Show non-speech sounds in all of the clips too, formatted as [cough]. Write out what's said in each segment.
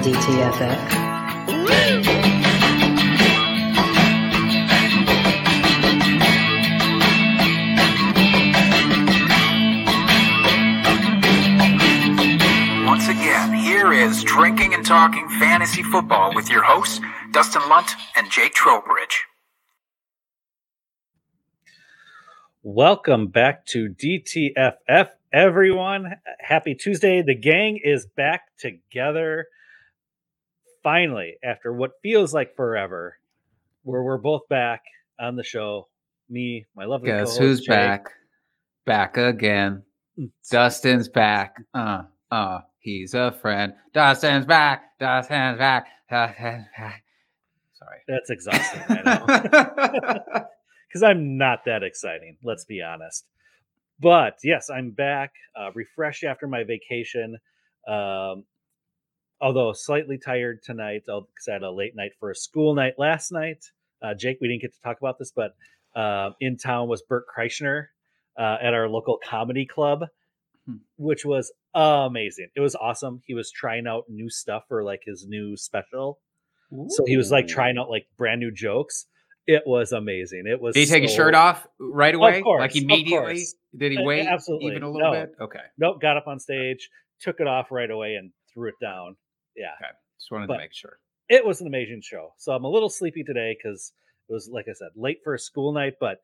Are you DTFF? Once again, here is Drinking and Talking Fantasy Football with your hosts, Dustin Lunt and Jake Trowbridge. Welcome back to DTFF, everyone. Happy Tuesday. The gang is back together finally after what feels like forever, where we're both back on the show. Me, my lovely Guess who's Jake. back? Back again. Mm. Dustin's back. Uh, uh, he's a friend. Dustin's back. Dustin's back. Dustin's back. Sorry. That's exhausting. I know. [laughs] [laughs] because I'm not that exciting. Let's be honest. But yes, I'm back, uh, refreshed after my vacation. Um, although slightly tired tonight, because I had a late night for a school night last night. Uh, Jake, we didn't get to talk about this, but uh, in town was Bert Kreischer uh, at our local comedy club, Hmm. which was amazing. It was awesome. He was trying out new stuff for like his new special. So he was like trying out like brand new jokes. It was amazing. It was. Did he take his shirt off right away? course, like immediately? Did he wait absolutely. even a little No. bit? Okay. Nope, got up on stage, took it off right away, and threw it down. Yeah, Okay. Just wanted But- to make sure. it was an amazing show. So I'm a little sleepy today because it was, like I said, late for a school night, but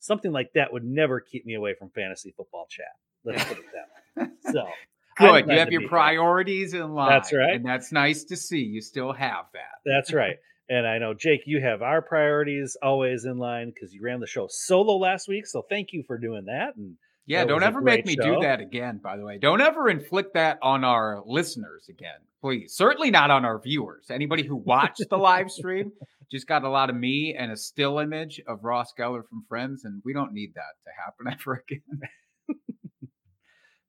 something like that would never keep me away from fantasy football chat. Let's put it that way. [laughs] So Good. You have your priorities in line. That's right. And that's nice to see. You still have that. That's right. And I know, Jake, you have our priorities always in line because you ran the show solo last week. So thank you for doing that. And Yeah, don't ever make me show. do that again, by the way. Don't ever inflict that on our listeners again, please. Certainly not on our viewers. Anybody who watched the live stream just got a lot of me and a still image of Ross Geller from Friends, and we don't need that to happen [laughs] ever again.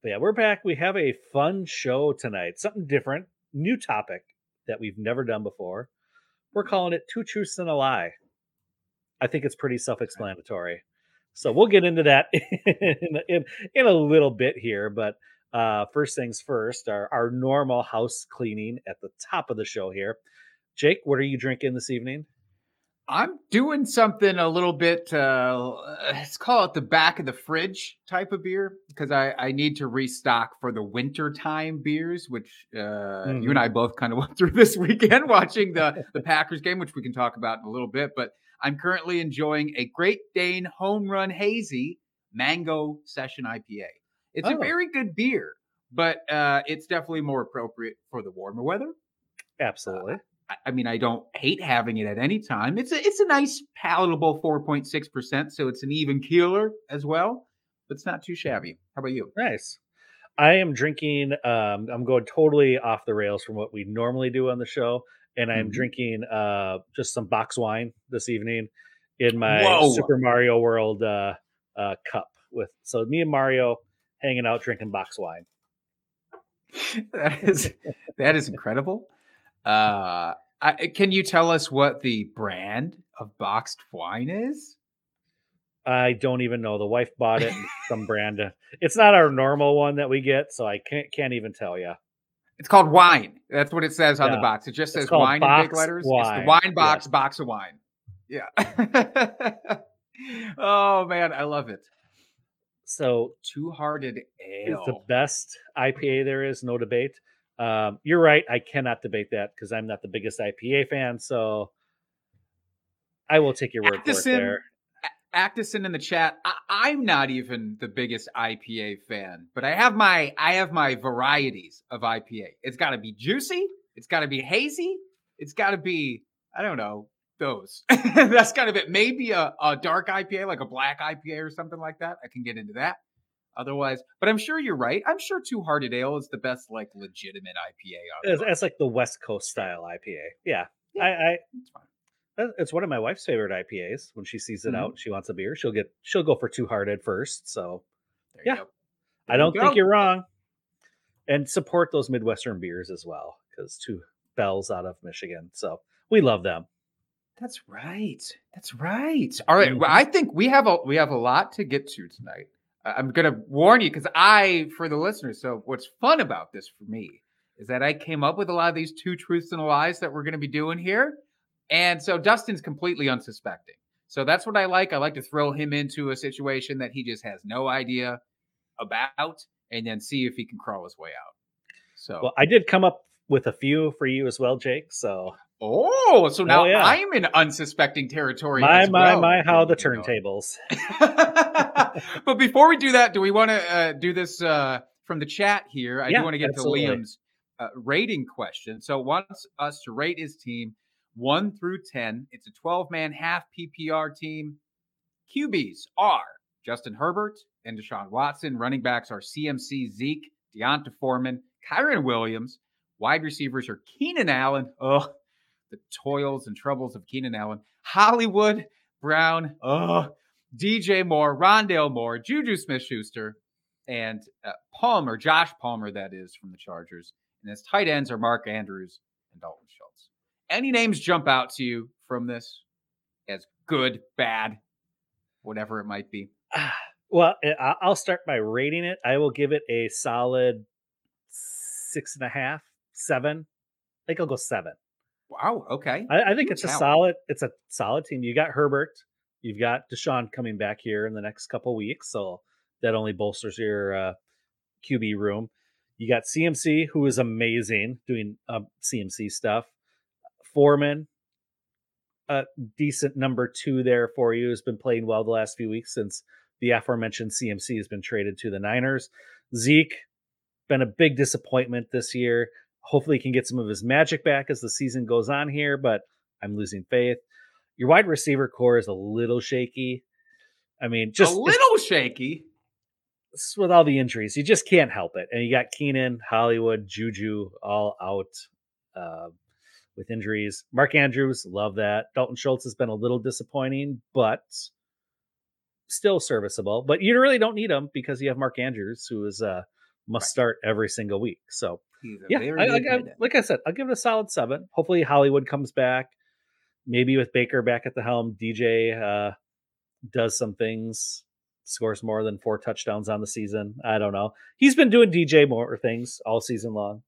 But yeah, we're back. We have a fun show tonight. Something different, new topic that we've never done before. We're calling it Two Truths and a Lie. I think it's pretty self explanatory. So we'll get into that [laughs] in, in, in a little bit here. But uh, first things first, our, our normal house cleaning at the top of the show here. Jake, what are you drinking this evening? I'm doing something a little bit, uh, let's call it the back of the fridge type of beer, because I, I need to restock for the wintertime beers, which uh, you and I both kind of [laughs] went through this weekend watching the, the Packers game, which we can talk about in a little bit. But I'm currently enjoying a Great Dane Home Run Hazy Mango Session IPA. It's a Oh. very good beer, but uh, it's definitely more appropriate for the warmer weather. Absolutely. I- I mean, I don't hate having it at any time. It's a it's a nice, palatable four point six percent, so it's an even keeler as well. But it's not too shabby. How about you? Nice. I am drinking. Um, I'm going totally off the rails from what we normally do on the show, and I'm Mhm. drinking uh, just some box wine this evening in my Whoa. Super Mario World uh, uh, cup. With so me and Mario hanging out drinking box wine. [laughs] that is that is incredible. Uh, I, can you tell us what the brand of boxed wine is? I don't even know. The wife bought it. [laughs] some brand. uh, It's not our normal one that we get, so I can't can't even tell you. It's called wine. That's what it says on the box. It just says wine in big letters. It's the wine box, box of wine. Yeah. [laughs] oh man, I love it. So Two hearted ale is the best IPA there is, no debate. Um, you're right. I cannot debate that because I'm not the biggest IPA fan. So I will take your word for it there. Actison in the chat. I, I'm not even the biggest IPA fan, but I have my I have my varieties of IPA. It's got to be juicy. It's got to be hazy. It's got to be I don't know those. [laughs] That's kind of it. Maybe a, a dark IPA, like a black IPA or something like that. I can get into that. Otherwise, but I'm sure you're right. I'm sure Two Hearted Ale is the best, like legitimate IPA. It's like the West Coast style IPA. Yeah, Yeah. I, I It's fine. that- it's one of my wife's favorite IPAs. When she sees it Mhm. out, she wants a beer. She'll get she'll go for Two Hearted first. So There you Yeah. go. I There you don't think you're wrong. And support those Midwestern beers as well because two Bell's out of Michigan. So we love them. That's right. That's right. All right. Well, I think we have a we have a lot to get to tonight. I'm gonna warn you because I, for the listeners, so what's fun about this for me is that I came up with a lot of these two truths and lies that we're going to be doing here. And so Dustin's completely unsuspecting. So that's what I like. I like to throw him into a situation that he just has no idea about and then see if he can crawl his way out. So Well, I did come up with a few for you as well, Jake. So Oh, so now yeah. I'm in unsuspecting territory. my my well. my how the turntables. [laughs] [laughs] but before we do that, do we want to uh, do this uh, from the chat here? I Yeah, do want to get absolutely. to Liam's uh, rating question. So wants us to rate his team one through ten. It's a 12 man half PPR team. QBs are Justin Herbert and Deshaun Watson. Running backs are CMC Zeke, D'Onta Foreman, Kyren Williams. Wide receivers are Keenan Allen. Oh, the toils and troubles of Keenan Allen. Hollywood Brown. Oh, DJ Moore, Rondale Moore, Juju Smith Schuster, and uh, Palmer, Josh Palmer, that is from the Chargers. And his tight ends are Mark Andrews and Dalton Schultz. Any names jump out to you from this as good, bad, whatever it might be? [sighs] Well, I- I'll start by rating it. I will give it a solid six and a half, seven. I think I'll go seven. Wow. Okay. I, I think it's a solid. It's a solid team. You got Herbert. You've got Deshaun coming back here in the next couple weeks, so that only bolsters your uh, QB room. You got CMC, who is amazing doing uh, CMC stuff. Foreman, a decent number two there for you, has been playing well the last few weeks since the aforementioned CMC has been traded to the Niners. Zeke, been a big disappointment this year. Hopefully, he can get some of his magic back as the season goes on here, but I'm losing faith. Your wide receiver core is a little shaky. I mean, just a little shaky. with all the injuries, you just can't help it. And you got Keenan, Hollywood, Juju all out uh, with injuries. Mark Andrews, love that. Dalton Schultz has been a little disappointing, but still serviceable. But you really don't need him because you have Mark Andrews, who is uh, must Right. start every single week. So yeah, very I, I- like I said, I'll give it a solid seven. Hopefully, Hollywood comes back. Maybe with Baker back at the helm, DJ uh, does some things, scores more than four touchdowns on the season. I don't know. He's been doing DJ Moore things all season long.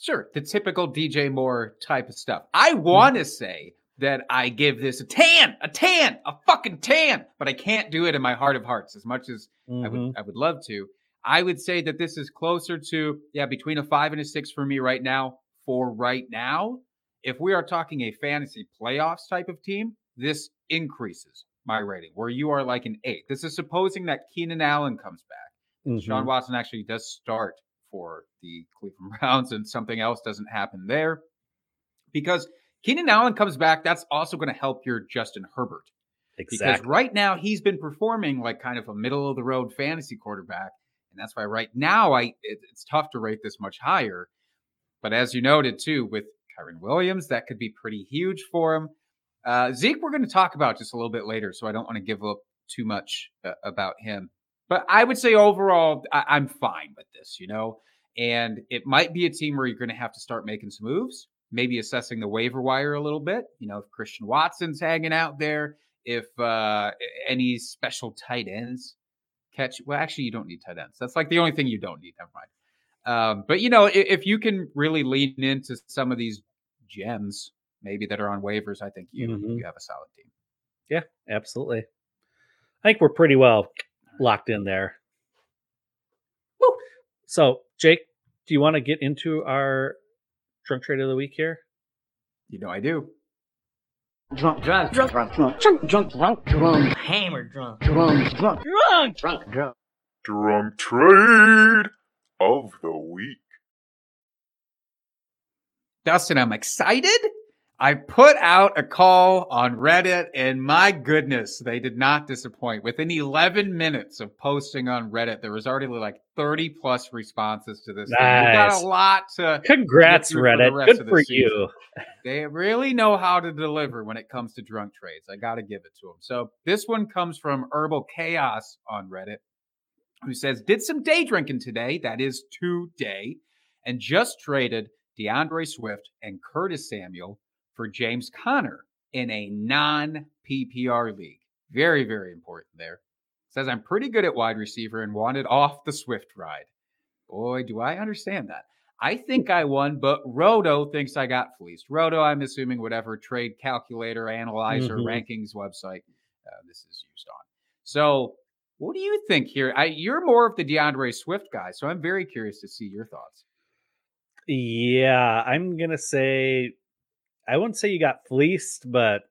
Sure, the typical DJ Moore type of stuff. I want to say that I give this a tan, a tan, a fucking tan, but I can't do it in my heart of hearts as much as I Mhm. would I would love to. I would say that this is closer to yeah, between a 5 and a 6 for me right now. For right now, if we are talking a fantasy playoffs type of team, this increases my rating. Where you are like an 8. This is supposing that Keenan Allen comes back. Mhm. Sean Watson actually does start for the Cleveland [laughs] Browns, and something else doesn't happen there because Keenan Allen comes back. That's also going to help your Justin Herbert Exactly. because right now he's been performing like kind of a middle of the road fantasy quarterback, and that's why right now I it, it's tough to rate this much higher. But as you noted too, with Kyren Williams, that could be pretty huge for him. Uh, Zeke, we're going to talk about just a little bit later, so I don't want to give up too much uh, about him. But I would say overall, I- I'm fine with this, you know. And it might be a team where you're going to have to start making some moves, maybe assessing the waiver wire a little bit. You know, if Christian Watson's hanging out there, if uh, any special tight ends catch. Well, actually, you don't need tight ends. That's like the only thing you don't need. Never mind. Um, but you know, if, if you can really lean into some of these gems, maybe that are on waivers, I think you Mhm. you have a solid team. Yeah, absolutely. I think we're pretty well locked in there. Woo. So, Jake, do you want to get into our drunk trade of the week here? You know, I do. drunk, drunk, drunk, drunk, drunk, drunk, drunk, drunk, drunk, hammer drunk, drunk, drunk, drunk, drunk, drunk. Drunk trade of the week. Dustin, I'm excited. I put out a call on Reddit, and my goodness, they did not disappoint. Within 11 minutes of posting on Reddit, there was already like 30 plus responses to this. We got a lot to. Congrats, through for Reddit. Good for season. you. They really know how to deliver when it comes to drunk trades. I got to give it to them. So this one comes from Herbal Chaos on Reddit, who says, Did some day drinking today. That is today. And just traded D'Andre Swift and Curtis Samuel for James Conner in a non PPR league. Very, very important there. Says, I'm pretty good at wide receiver and wanted off the Swift ride. Boy, do I understand that. I think I won, but Roto thinks I got fleeced. Roto, I'm assuming whatever trade calculator, analyzer, Mhm. rankings website uh, this is used on. So, what do you think here? I, you're more of the D'Andre Swift guy, so I'm very curious to see your thoughts. Yeah, I'm gonna say I wouldn't say you got fleeced, but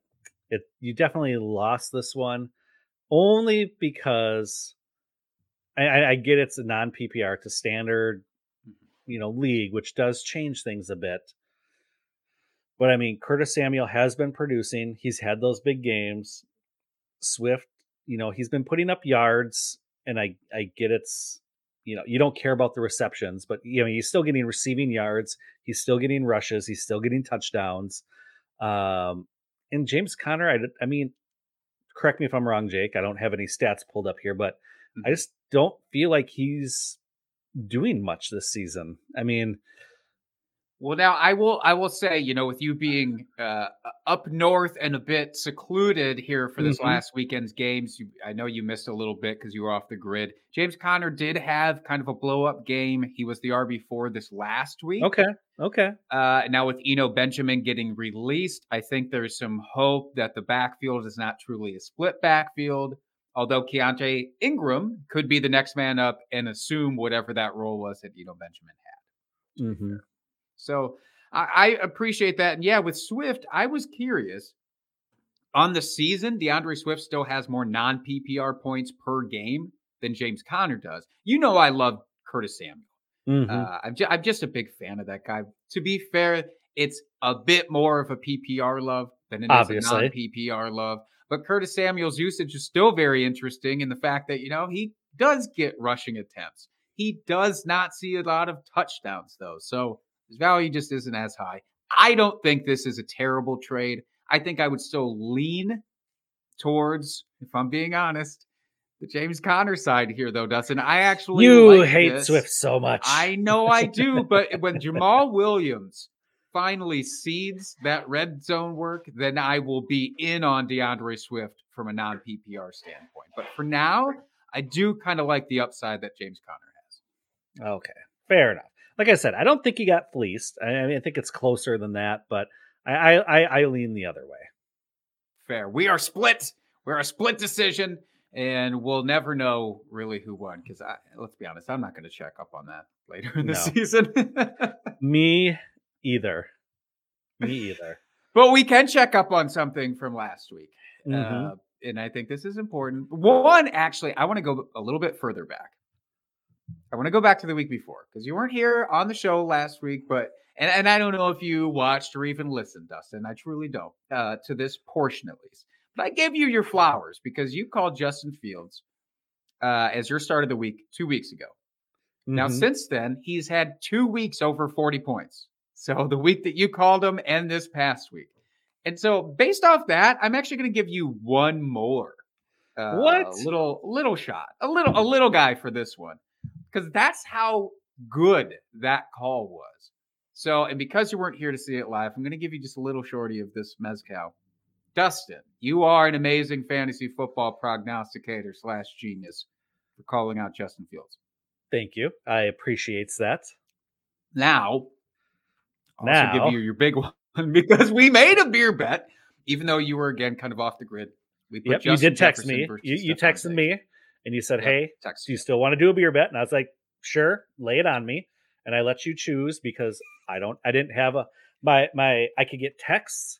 it you definitely lost this one only because I, I, I get it's a non PPR to standard, mm-hmm. you know, league, which does change things a bit. But I mean, Curtis Samuel has been producing. He's had those big games. Swift, you know, he's been putting up yards, and I I get it's you know you don't care about the receptions, but you know he's still getting receiving yards. He's still getting rushes. He's still getting touchdowns. Um, and James Conner, I I mean, correct me if I'm wrong, Jake. I don't have any stats pulled up here, but I just don't feel like he's doing much this season. I mean, Well, now I will. I will say, you know, with you being uh, up north and a bit secluded here for this Mhm. last weekend's games, you, I know you missed a little bit because you were off the grid. James Conner did have kind of a blow up game. He was the RB four this last week. okay, okay, Uh, now with Eno Benjamin getting released, I think there's some hope that the backfield is not truly a split backfield. Although Keaontay Ingram could be the next man up and assume whatever that role was that Eno Benjamin had. hmm So I, I appreciate that. And yeah, with Swift, I was curious. On the season, D'Andre Swift still has more non PPR points per game than James Conner does. You know, I love Curtis Samuel. hmm Uh, I'm, ju- I'm just a big fan of that guy. To be fair, it's a bit more of a PPR love than it is Obviously. a non PPR love. But Curtis Samuel's usage is still very interesting in the fact that, you know, he does get rushing attempts. He does not see a lot of touchdowns, though. So his value just isn't as high. I don't think this is a terrible trade. I think I would still lean towards, if I'm being honest, the James Conner side here, though, Dustin. I actually you like hate this. Swift so much. I know I do, but when [laughs] Jamaal Williams finally cedes that red zone work, then I will be in on D'Andre Swift from a non PPR standpoint. But for now, I do kind of like the upside that James Conner has. Okay, fair enough. Like I said, I don't think he got fleeced. I, I mean, I think it's closer than that, but I, I, I, I lean the other way. Fair. We are split. We're a split decision, and we'll never know really who won because I let's be honest, I'm not going to check up on that later in the No. season. [laughs] Me either. Me either. but we can check up on something from last week. Mhm. Uh, and I think this is important. One, actually, I want to go a little bit further back. I want to go back to the week before because you weren't here on the show last week, but and, and I don't know if you watched or even listened, Dustin. I truly don't uh, to this portion at least. But I gave you your flowers because you called Justin Fields uh, as your start of the week two weeks ago. Now, Mhm. since then, he's had two weeks over 40 points. So the week that you called him and this past week. And so based off that, I'm actually going to give you one more. Uh, What? little little shot. A little a little guy for this one. Cuz that's how good that call was. So, and because you weren't here to see it live, I'm going to give you just a little shorty of this mezcal. Dustin, you are an amazing fantasy football prognosticator slash genius for calling out Justin Fields. Thank you. I appreciate that. Now, I'll also Now. give you your big [laughs] one because we made a beer bet, even though you were again kind of off the grid. We put Yep, you did text Jefferson me. You, you texted me and you said, Yep, "Hey, text do you still want to do a beer bet?" And I was like, "Sure, lay it on me." And I let you choose because I don't. I didn't have a my my. I could get texts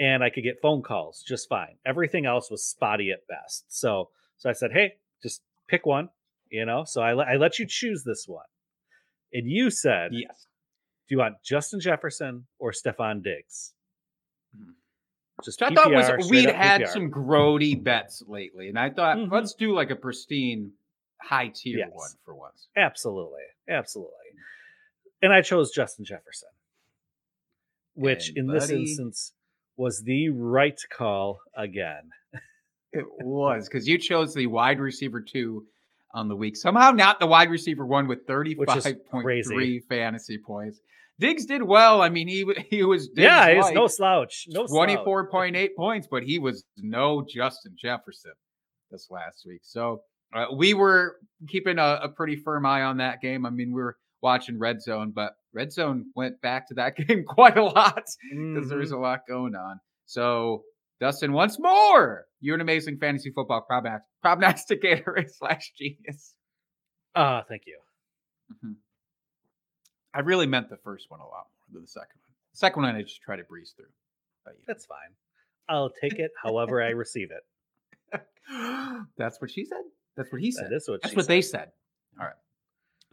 and I could get phone calls just fine. Everything else was spotty at best. So so I said, "Hey, just pick one." You know. So I let I let you choose this one, and you said, Yes. "Do you want Justin Jefferson or Stefon Diggs?" Just I thought was we'd had PPR. some grody bets lately, and I thought Mhm. let's do like a pristine high tier Yes. one for once. Absolutely. Absolutely. And I chose Justin Jefferson, which And in this instance was the right call again. It was because you chose the wide receiver two on the week. Somehow not the wide receiver one with thirty five point crazy. three fantasy points. Diggs did well. I mean, he he was Diggs yeah, he's no slouch. No twenty slouch. four point eight points, but he was no Justin Jefferson this last week. So uh, we were keeping a, a pretty firm eye on that game. I mean, we were watching Red Zone, but Red Zone went back to that [laughs] game quite a lot because there's Mhm. a lot going on. So, Dustin, once more, you're an amazing fantasy football prognosticator [laughs] slash genius. Ah, thank you. Mhm. I really meant the first one a lot more than the second one. The second one I just try to breeze through. But, you That's fine. I'll take it however I receive it. [gasps] That's what she said. That's what he said. That is what That's what said. they said. All right.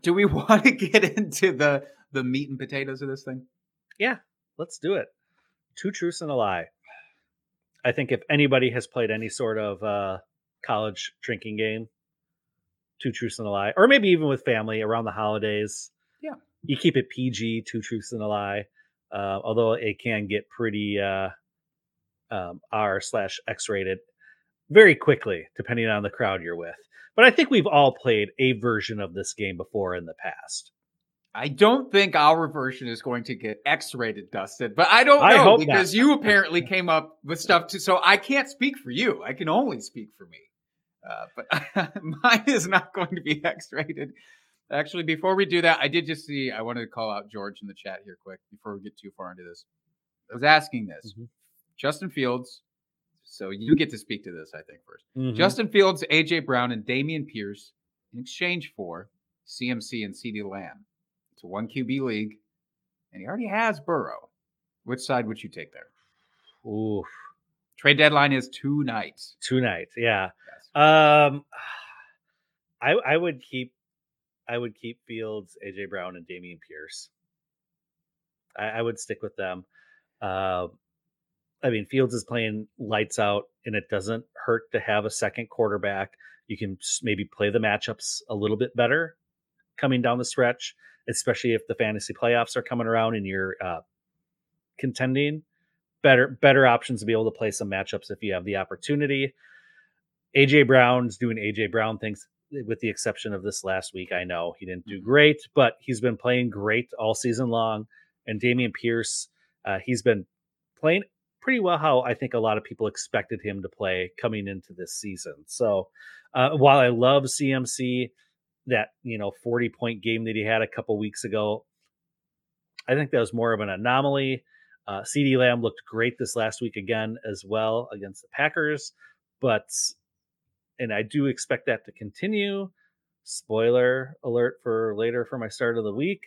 Do we [laughs] want to get into the the meat and potatoes of this thing? Yeah, let's do it. Two truths and a lie. I think if anybody has played any sort of uh, college drinking game, two truths and a lie, or maybe even with family around the holidays, Yeah. You keep it PG, two truths and a lie. Uh, although it can get pretty uh, um, R slash X rated very quickly, depending on the crowd you're with. But I think we've all played a version of this game before in the past. I don't think our version is going to get X-rated, Dustin, but I don't know I hope not. because you apparently [laughs] came up with stuff too. So I can't speak for you. I can only speak for me. Uh, but [laughs] mine is not going to be X-rated. Actually, before we do that, I did just see. I wanted to call out George in the chat here, quick, before we get too far into this. I was asking this, Mhm. Justin Fields. So you get to speak to this, I think 1st Mhm. Justin Fields, AJ Brown, and Dameon Pierce in exchange for CMC and CeeDee Lamb. It's a one QB league, and he already has Burrow. Which side would you take there? Oof. Trade deadline is two nights. Two nights, yeah. Yes. Um, [sighs] I I would keep I would keep Fields, AJ Brown, and Dameon Pierce. I, I would stick with them. Uh, I mean, Fields is playing lights out, and it doesn't hurt to have a second quarterback. You can maybe play the matchups a little bit better coming down the stretch, especially if the fantasy playoffs are coming around and you're uh, contending. Better better options to be able to play some matchups if you have the opportunity. AJ Brown's doing AJ Brown things, with the exception of this last week. I know he didn't do great, but he's been playing great all season long. And Dameon Pierce, uh, he's been playing pretty well how I think a lot of people expected him to play coming into this season. So uh, while I love CMC, that you know 40 point game that he had a couple weeks ago, I think that was more of an anomaly. Uh, CeeDee Lamb looked great this last week again as well against the Packers, but and I do expect that to continue. Spoiler alert for later for my start of the week,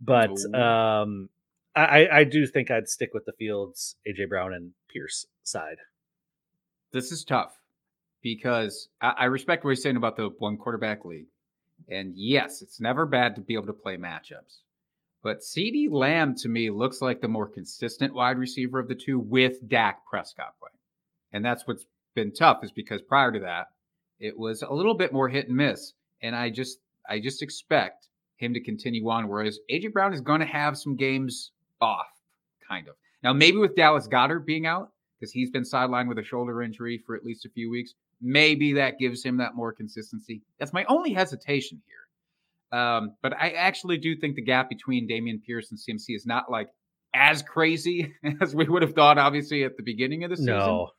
but Ooh. um, I, I do think I'd stick with the Fields, AJ Brown, and Pierce side. This is tough because I, I respect what you're saying about the one quarterback league. And yes, it's never bad to be able to play matchups. But CeeDee Lamb to me looks like the more consistent wide receiver of the two with Dak Prescott playing. And that's what's been tough is because prior to that, it was a little bit more hit and miss. And I just I just expect him to continue on. Whereas AJ Brown is going to have some games off, kind of. Now, maybe with Dallas Goedert being out, because he's been sidelined with a shoulder injury for at least a few weeks, maybe that gives him that more consistency. That's my only hesitation here. Um, but I actually do think the gap between Dameon Pierce and CMC is not like as crazy [laughs] as we would have thought, obviously, at the beginning of the season. No,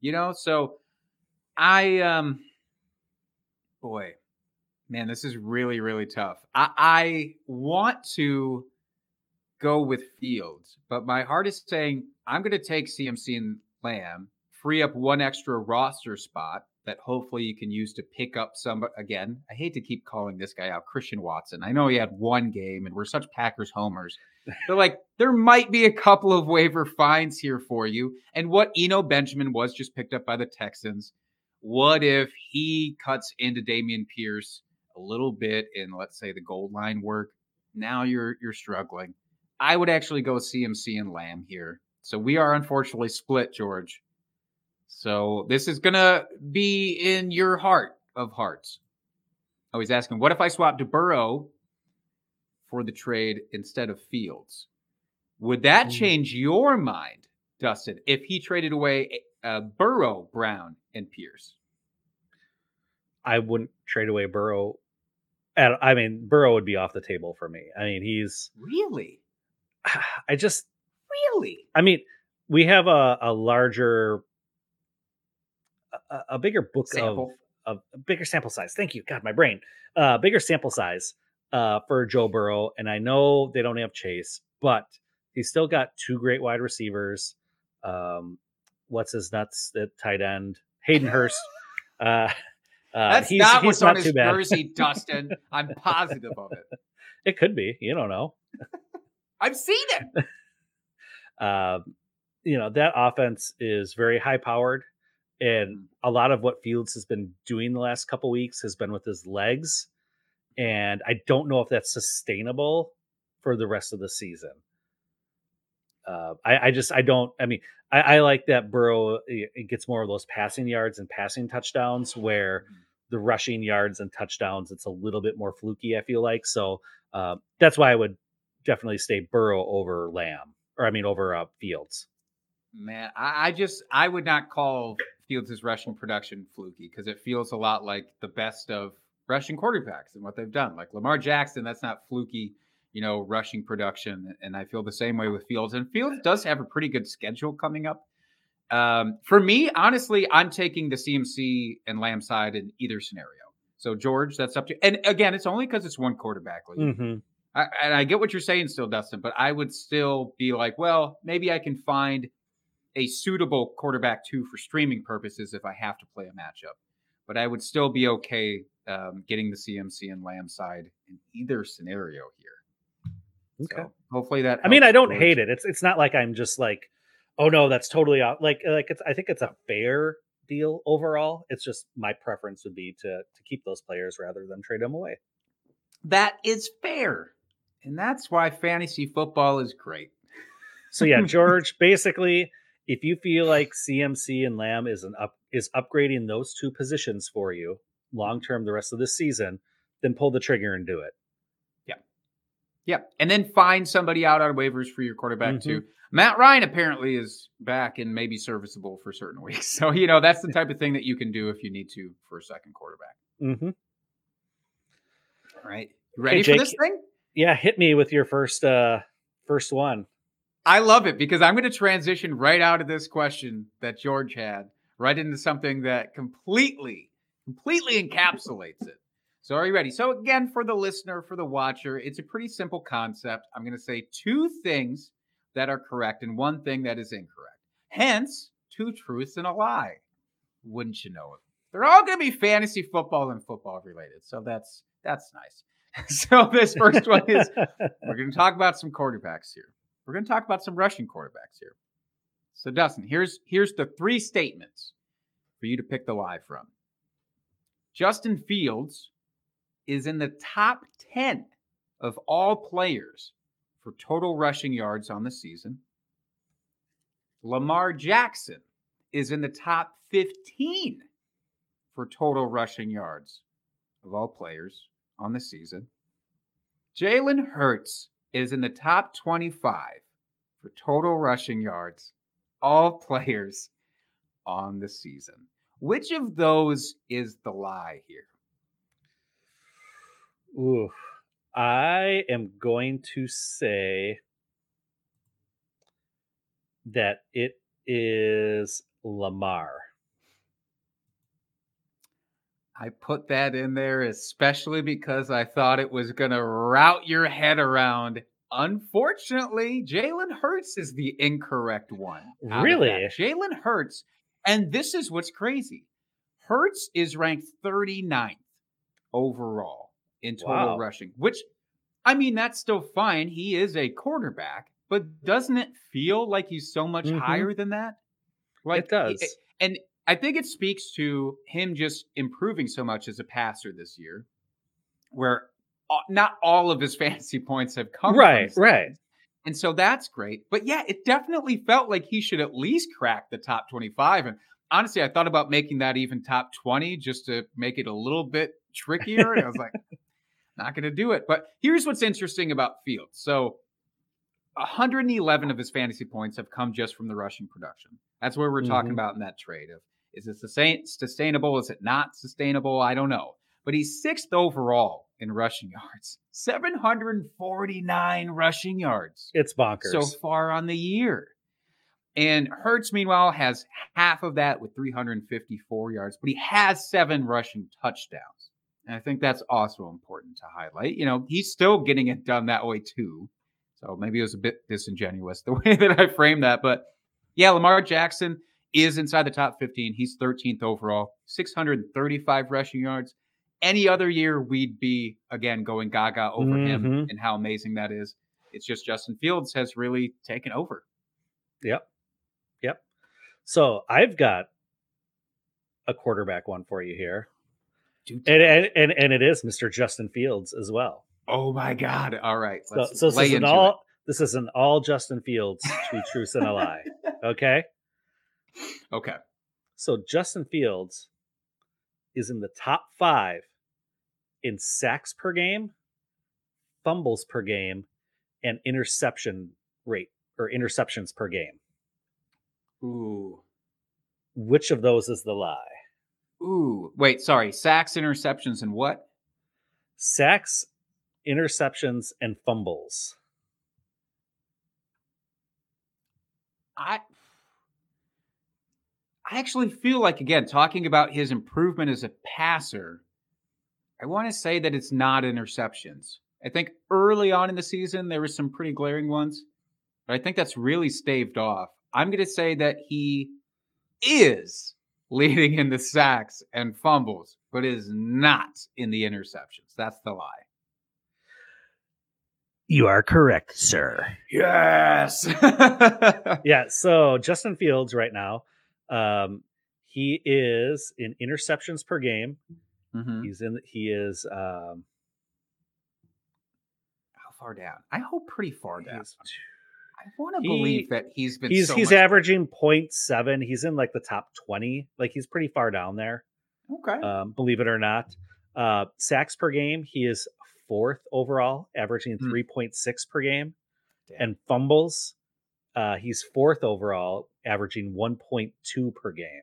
You know, so I um boy, man, this is really, really tough. I, I want to go with Fields, but my heart is saying I'm gonna take CMC and Lamb, free up one extra roster spot that hopefully you can use to pick up some again. I hate to keep calling this guy out, Christian Watson. I know he had one game and we're such Packers homers. But like there might be a couple of waiver fines here for you. And what Eno Benjamin was just picked up by the Texans. What if he cuts into Dameon Pierce a little bit in let's say the goal line work? Now you're you're struggling. I would actually go CMC and Lamb here. So we are unfortunately split, George. So this is gonna be in your heart of hearts. Oh, he's asking, what if I swap to Burrow for the trade instead of Fields? Would that Mm. change your mind, Dustin, if he traded away uh, Burrow, Brown, and Pierce? I wouldn't trade away Burrow. At, I mean, Burrow would be off the table for me. I mean, he's. Really? [sighs] I just. Really? I mean, we have a, a larger, a, a bigger book Sample. of, of a bigger sample size. Thank you, God, my brain. Uh, bigger sample size uh, for Joe Burrow, and I know they don't have Chase, but he's still got two great wide receivers. Um, what's his nuts at tight end? Hayden Hurst. [laughs] Uh, uh, That's he's- not he's what's on not his bad. jersey, [laughs] Dustin. I'm positive of it. It could be. You don't know. [laughs] I've seen it. um, you know that offense is very high powered and a lot of what fields has been doing the last couple weeks has been with his legs and i don't know if that's sustainable for the rest of the season uh, I, I just i don't i mean I, I like that burrow it it gets more of those passing yards and passing touchdowns where the rushing yards and touchdowns it's a little bit more fluky i feel like so uh, that's why i would definitely stay burrow over lamb or i mean over uh, fields Man, I, I just I would not call Fields' rushing production fluky because it feels a lot like the best of rushing quarterbacks and what they've done. Like Lamar Jackson, that's not fluky, you know, rushing production. And I feel the same way with Fields. And Fields does have a pretty good schedule coming up. Um, for me, honestly, I'm taking the CMC and Lamb side in either scenario. So George, that's up to You. and again, it's only because it's one quarterback league. mm-hmm. I, and I get what you're saying still, Dustin, but I would still be like, well, maybe I can find a suitable quarterback two for streaming purposes if I have to play a matchup. But I would still be okay um, getting the CMC and Lamb side in either scenario here. Okay. So hopefully that. I mean, I don't George. hate it. It's it's not like I'm just like, oh no, that's totally out. Like like it's I think it's a fair deal overall. It's just my preference would be to to keep those players rather than trade them away. That is fair, and that's why fantasy football is great. So yeah, [laughs] George, basically, if you feel like CMC and Lamb is an up is upgrading those two positions for you long term the rest of the season, then pull the trigger and do it. Yeah, and then find somebody out on waivers for your quarterback Mhm. too. Matt Ryan apparently is back and maybe serviceable for certain weeks. [laughs] So you know that's the type of thing that you can do if you need to for a second quarterback. Mm-hmm. All right, you ready Hey, for this thing? Yeah, hit me with your first uh first one. I love it because I'm going to transition right out of this question that George had right into something that completely, completely encapsulates it. So, are you ready? So, again, for the listener, for the watcher, it's a pretty simple concept. I'm going to say two things that are correct and one thing that is incorrect. Hence, two truths and a lie. Wouldn't you know it? They're all going to be fantasy football and football related. So that's that's nice. [laughs] so this first one is we're going to talk about some quarterbacks here. We're going to talk about some rushing quarterbacks here. So Dustin, here's here's the three statements for you to pick the lie from. Justin Fields is in the top 10 of all players for total rushing yards on the season. Lamar Jackson is in the top 15 for total rushing yards of all players on the season. Jalen Hurts is in the top 25 for total rushing yards, all players on the season. Which of those is the lie here? Ooh, I am going to say that it is Lamar. I put that in there especially because I thought it was going to route your head around. Unfortunately, Jalen Hurts is the incorrect one. Really? Jalen Hurts, and this is what's crazy. Hurts is ranked 39th overall in total Wow. rushing, which, I mean, that's still fine. He is a quarterback, but doesn't it feel like he's so much Mhm. higher than that? Like it does. and I think it speaks to him just improving so much as a passer this year, where not all of his [laughs] fantasy points have come Right, right. And so that's great. But yeah, it definitely felt like he should at least crack the top 25. And honestly, I thought about making that even top 20 just to make it a little bit trickier. And I was like, not going to do it. But here's what's interesting about Fields. So 111 of his fantasy points have come just from the rushing production. That's where we're talking Mhm. about in that trade of is it sustain- sustainable? Is it not sustainable? I don't know. But he's sixth overall in rushing [laughs] yards, 749 rushing yards It's bonkers. so far on the year. And Hurts, meanwhile, has half of that with 354 yards, but he has seven rushing touchdowns. And I think that's also important to highlight. You know, he's still getting it done that way too. So maybe it was a bit disingenuous the [laughs] way that I framed that. But yeah, Lamar Jackson is inside the top 15. He's 13th overall, 635 rushing yards. Any other year, we'd be again going gaga over him Mhm. and how amazing that is. It's just Justin Fields has really taken over. Yep. Yep. So I've got a quarterback one for you here. And and and, and it is Mr. Justin Fields as well. oh my God. All right. So, so this is an all this is an all Justin Fields two truths and a lie. [laughs] Okay. Okay. So Justin Fields is in the top five in sacks per game, fumbles per game, and interception rate or interceptions per game. Ooh. Which of those is the lie? Ooh. Wait, sorry. Sacks, interceptions, and what? Sacks, interceptions, and fumbles. I I actually feel like again talking about his improvement as a passer, I want to say that it's not interceptions. I think early on in the season there were some pretty glaring ones, but I think that's really staved off. I'm going to say that he is leading in the sacks and fumbles, but is not in the interceptions. That's the lie. You are correct, sir. Yes. [laughs] Yeah, so Justin Fields right now, um, he is in interceptions per game. Mhm. He's in. He is. Um, How far down? I hope pretty far down. he's I want to believe that he's been. he's so he's much- averaging 0.7. He's in like the top 20. Like he's pretty far down there. Okay. Um, believe it or not. Uh, sacks per game, he is fourth overall, averaging Hmm. 3.6 per game. Damn. And fumbles, uh, he's fourth overall, averaging 1.2 per game.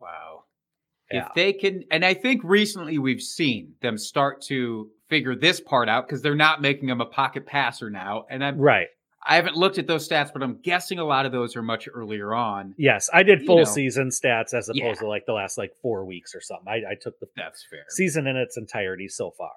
wow. Yeah. If they can, and I think recently we've seen them start to figure this part out because they're not making him a pocket passer now. And I'm, Right. I haven't looked at those stats, but I'm guessing a lot of those are much earlier on. Yes, I did You full know. season stats as opposed Yeah. to like the last like four weeks or something. I, I took the That's fair. season in its entirety so far.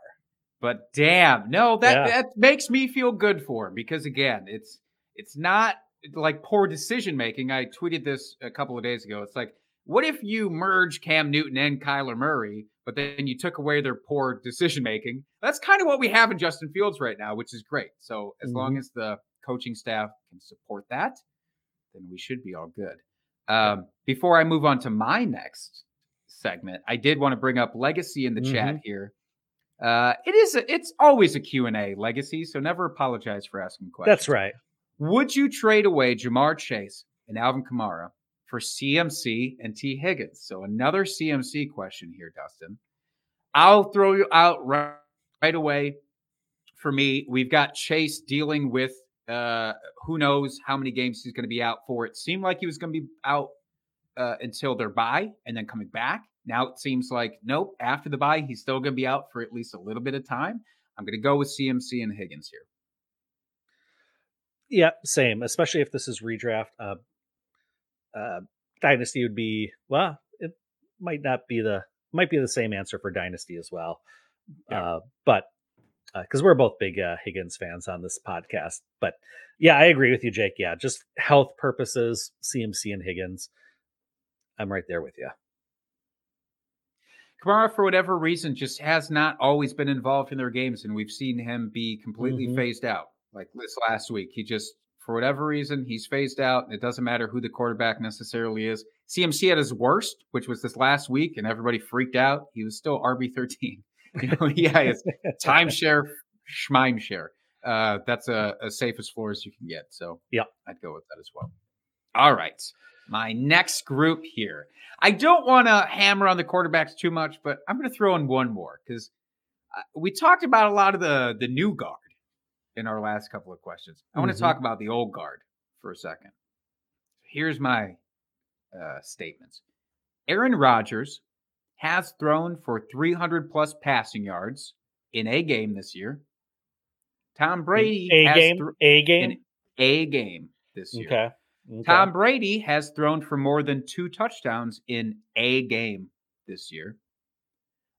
But damn, no, that Yeah. that makes me feel good for him because again, it's it's not like poor decision making. I tweeted this a couple of days ago. It's like, what if you merge Cam Newton and Kyler Murray, but then you took away their poor decision making? That's kind of what we have in Justin Fields right now, which is great. So as long mm-hmm. as the coaching staff can support that, then we should be all good. Um, before I move on to my next segment, I did want to bring up legacy in the chat here. Uh, it is a, it's always a Q&A legacy, so never apologize for asking questions. That's right. Would you trade away Ja'Marr Chase and Alvin Kamara for CMC and Tee Higgins? So another CMC question here, Dustin. I'll throw you out right, right away. For me, we've got Chase dealing with uh, who knows how many games he's going to be out for. It seemed like he was going to be out uh, until their bye and then coming back. Now it seems like nope. After the bye, he's still going to be out for at least a little bit of time. I'm going to go with CMC and Higgins here. Yeah, same. Especially if this is redraft. Uh, uh, dynasty would be well. It might not be the might be the same answer for dynasty as well. Yeah. Uh, but because we're both big uh, Higgins fans on this podcast, but yeah, I agree with you, Jake. Yeah, just health purposes, CMC and Higgins. I'm right there with you. Kamara, for whatever reason, just has not always been involved in their games, and we've seen him be completely Mhm. phased out. Like this last week, he just, for whatever reason, he's phased out. It doesn't matter who the quarterback necessarily is. CMC at his worst, which was this last week, and everybody freaked out. He was still RB thirteen. You know, [laughs] yeah, it's timeshare, schmimeshare. Uh, that's a, a safe as floor as you can get. So, yeah, I'd go with that as well. All right. My next group here. I don't want to hammer on the quarterbacks too much, but I'm going to throw in one more because we talked about a lot of the the new guard in our last couple of questions. I want Mhm. to talk about the old guard for a second. Here's my uh, statements. Aaron Rodgers has thrown for 300 plus passing yards in a game this year. Tom Brady A has game, a game. a game this year. Okay. okay. Tom Brady has thrown for more than two touchdowns in a game this year.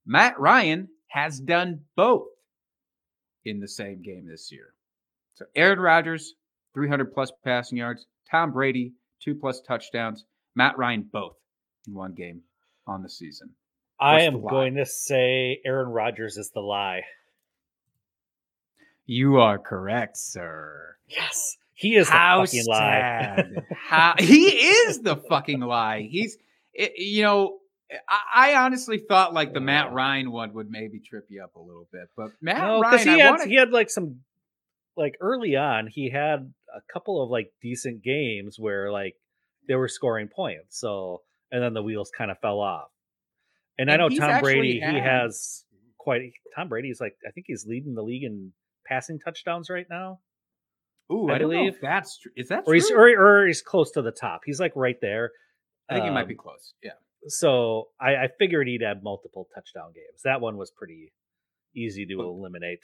Matt Ryan has done both in the same game this year. So Aaron Rodgers, 300 plus passing yards. Tom Brady, two plus touchdowns. Matt Ryan, both in one game on the season. I am going to say Aaron Rodgers is the lie. You are correct, sir. Yes, he is How the fucking lie. sad. [laughs] How, he is the fucking lie. He's, it, you know, I, I honestly thought like the Matt Ryan one would maybe trip you up a little bit, but Matt no, Ryan, he I had wanna- he had like some like early on he had a couple of like decent games where like they were scoring points. So and then the wheels kind of fell off. And, I know Tom Brady he has quite Tom Brady's like I think he's leading the league in passing touchdowns right now. Ooh, I I, don't know believe. if that's true. Is that Or he's true? or, or he's close to the top. He's like right there. I think he might be Um, close. Yeah. So I, I figured he'd have multiple touchdown games. That one was pretty easy to Well, eliminate.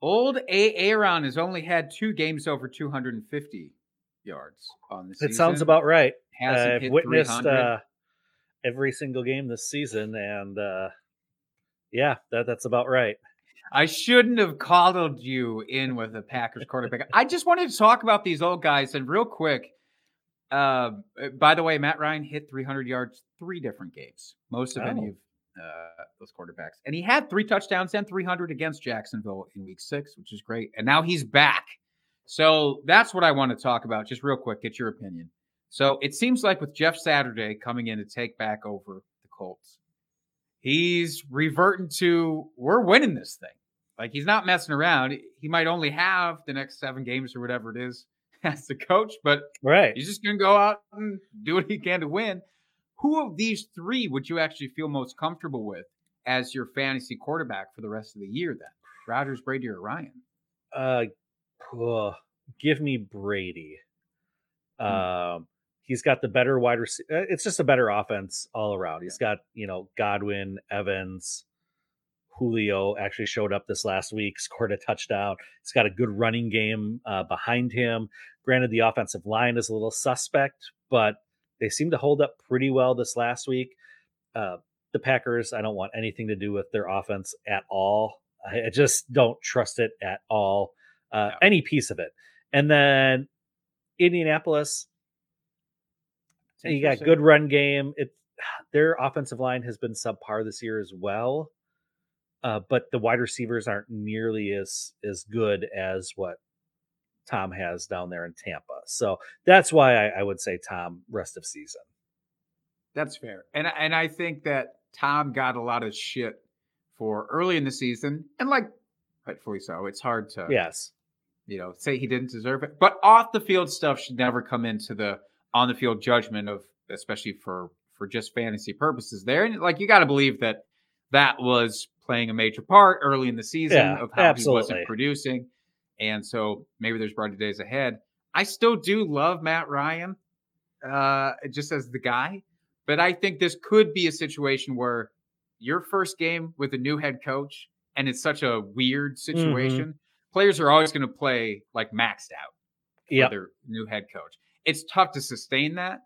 Old A. Aaron has only had two games over 250 yards on the season. It sounds about right. Hasn't I've witnessed 300. uh, every single game this season, and uh, yeah, that that's about right. I shouldn't have coddled you in with a Packers quarterback. I just wanted to talk about these old guys and real quick. Uh, by the way, Matt Ryan hit 300 yards three different games, most of any Oh. of uh, those quarterbacks, and he had three touchdowns and 300 against Jacksonville in Week Six, which is great. And now he's back, so that's what I want to talk about. Just real quick, get your opinion. So it seems like with Jeff Saturday coming in to take back over the Colts, he's reverting to we're winning this thing. Like he's not messing around. He might only have the next seven games or whatever it is [laughs] as the coach, but Right. he's just going to go out and do what he can to win. Who of these three would you actually feel most comfortable with as your fantasy quarterback for the rest of the year? Then Rodgers, Brady, or Ryan? Uh, give me Brady. Hmm. Um, he's got the better wide receiver. It's just a better offense all around. He's got you know Godwin, Evans, Julio actually showed up this last week, [laughs] scored a touchdown. He's got a good running game uh, behind him. Granted, the offensive line is a little suspect, but they seem to hold up pretty well this last week. Uh, the Packers, I don't want anything to do with their offense at all. I just don't trust it at all, uh, No. any piece of it. And then Indianapolis, you got good run game. It [sighs] their offensive line has been subpar this year as well, uh, but the wide receivers aren't nearly as as good as what Tom has down there in Tampa. So that's why I, I would say Tom rest of season. That's fair. And I- and I think that Tom got a lot of shit for early in the season, and like rightfully so. It's hard to Yes, you know, say he didn't deserve it. But off the field stuff should never come into the on the field judgment of, especially for for just fantasy purposes. There, and like you got to believe that that was playing a major part early in the season Yeah, of how absolutely. he wasn't producing, and so maybe there's brighter days ahead. I still do love Matt Ryan, uh, just as the guy, but I think this could be a situation where your first game with a new head coach, and it's such a weird Mm-hmm. situation players are always going to play like maxed out Yep. their new head coach. It's tough to sustain that.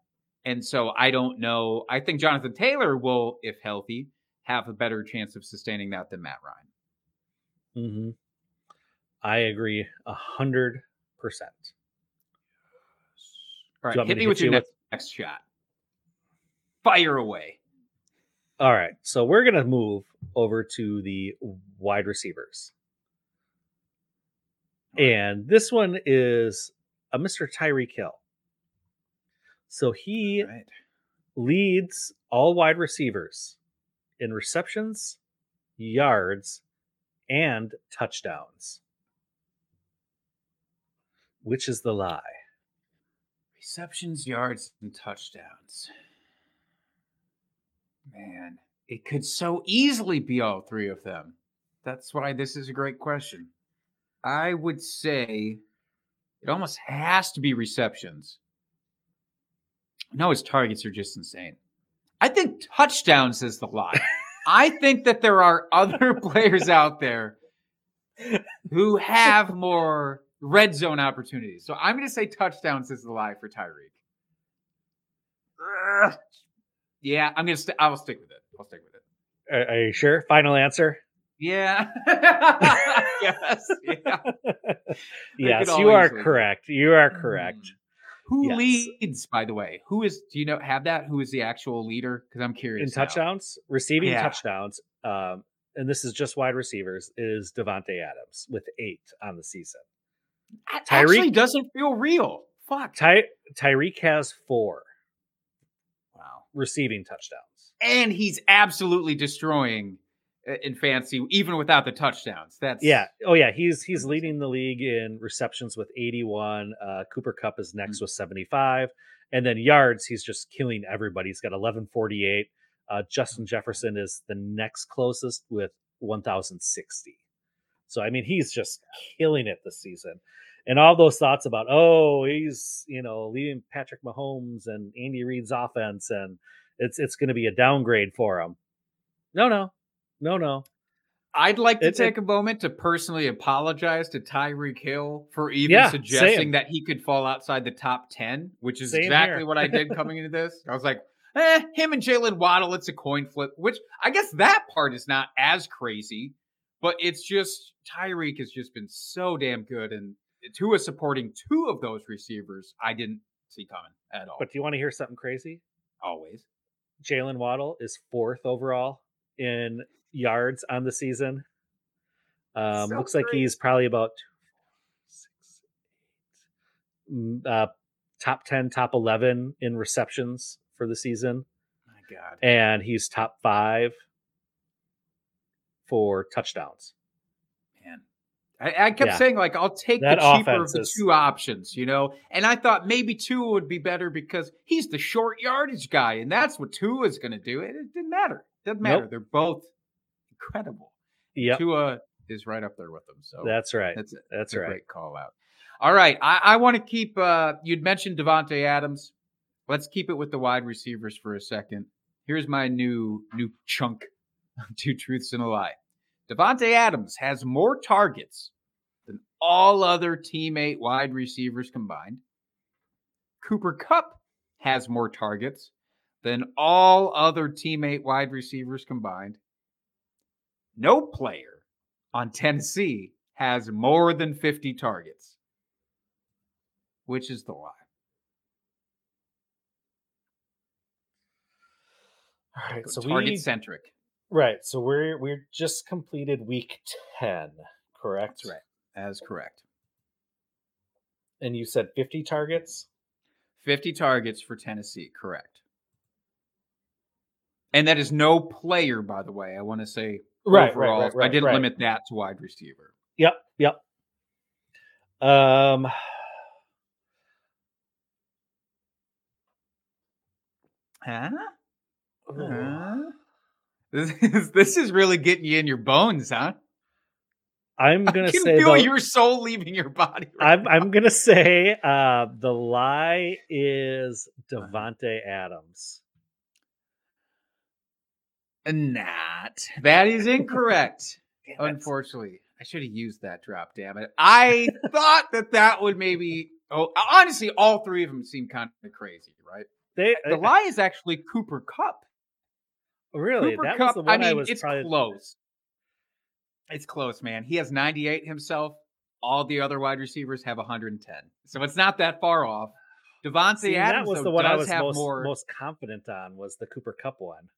And so I don't know. I think Jonathan Taylor will, if healthy, have a better chance of sustaining that than Matt Ryan. hmm I agree a hundred percent. All right, me hit me hit with your you next, next shot. Fire away. All right, so we're gonna move over to the wide receivers, and this one is a Mr. Tyreek Hill. So he right. leads all wide receivers in receptions, yards, and touchdowns. Which is the lie? Receptions, yards, and touchdowns. Man, it could so easily be all three of them. That's why this is a great question. I would say it almost has to be receptions. No, his targets are just insane. I think touchdowns is the lie. I think that there are other [laughs] players out there who have more red zone opportunities. So I'm going to say touchdowns is the lie for Tyreek. Ugh. Yeah, I'm going to. St- I'll stick with it. I'll stick with it. Are, are you sure? Final answer? Yeah. [laughs] yes. Yeah. [laughs] yes, you are correct. You are correct. Mm. Who Yes. leads, by the way? Who is? Do you know have that? Who is the actual leader? Because I'm curious. In now. touchdowns, receiving Yeah. touchdowns, um, and this is just wide receivers, is Davante Adams with eight on the season. That Tyreek- actually doesn't feel real. Fuck. Ty- Tyreek has four Wow. receiving touchdowns. And he's absolutely destroying in fancy, even without the touchdowns. That's Yeah. Oh yeah. He's he's leading the league in receptions with 81. Uh, Cooper Kupp is next Mm. with 75, and then yards. He's just killing everybody. He's got 1148. Uh, Justin Jefferson is the next closest with 1060. So I mean, he's just killing it this season. And all those thoughts about oh he's you know leading Patrick Mahomes and Andy Reid's offense and it's it's going to be a downgrade for him. No, no, no, no. I'd like to It- it- take a moment to personally apologize to Tyreek Hill for even Yeah, suggesting same. that he could fall outside the top 10, which is Same exactly here. what I did coming into this. I was like, eh, him and Jalen Waddle, it's a coin flip, which I guess that part is not as crazy, but it's just Tyreek has just been so damn good. And Tua supporting two of those receivers, I didn't see coming at all. But do you want to hear something crazy? always. Jalen Waddle is fourth overall in yards on the season. Um, So looks like he's probably about six, eight, mm, uh, top 10, top 11 in receptions for the season. My God. And he's top five for touchdowns. Man. I, I kept Yeah. saying, like, I'll take That the cheaper of the is- two options, you know? And I thought maybe two would be better because he's the short yardage guy, and that's what two is going to do. It, it didn't matter. It doesn't matter. Nope. They're both incredible. Yep. Tua is right up there with them. So That's right. that's it. That's That's a right. great call out. All right. I, I want to keep uh you'd mentioned Davante Adams. Let's keep it with the wide receivers for a second. Here's my new new chunk of two truths and a lie. Davante Adams has more targets than all other teammate wide receivers combined. Cooper Kupp has more targets than all other teammate wide receivers combined. No player on Tennessee has more than 50 targets. Which is the lie? All right. So target we centric. right. So we're we're just completed week ten, correct? That's right. As correct. And you said fifty targets. 50 targets for Tennessee, correct. And that is no player, by the way. I want to say Right, right, overall. right, right, I didn't right. limit that to wide receiver. Yep. Yep. Um. Huh? Huh? This is, this is really getting you in your bones, huh? I'm gonna can say feel the- your soul leaving your body. [laughs] right I'm I'm gonna say uh the lie is Davante Adams. Not. That is incorrect. [laughs] Unfortunately, I should have used that drop. Damn it! I [laughs] thought that that would maybe. Oh, honestly, all three of them seem kind of crazy, right? They The uh, lie is actually Cooper Kupp. really Cooper that Kupp. was the one I I, mean, was it's probably close. It's close, man. He has 98 himself. All the other wide receivers have 110, so it's not that far off. Davante See, Adams that was the one I was most more. most confident on was the Cooper Kupp one.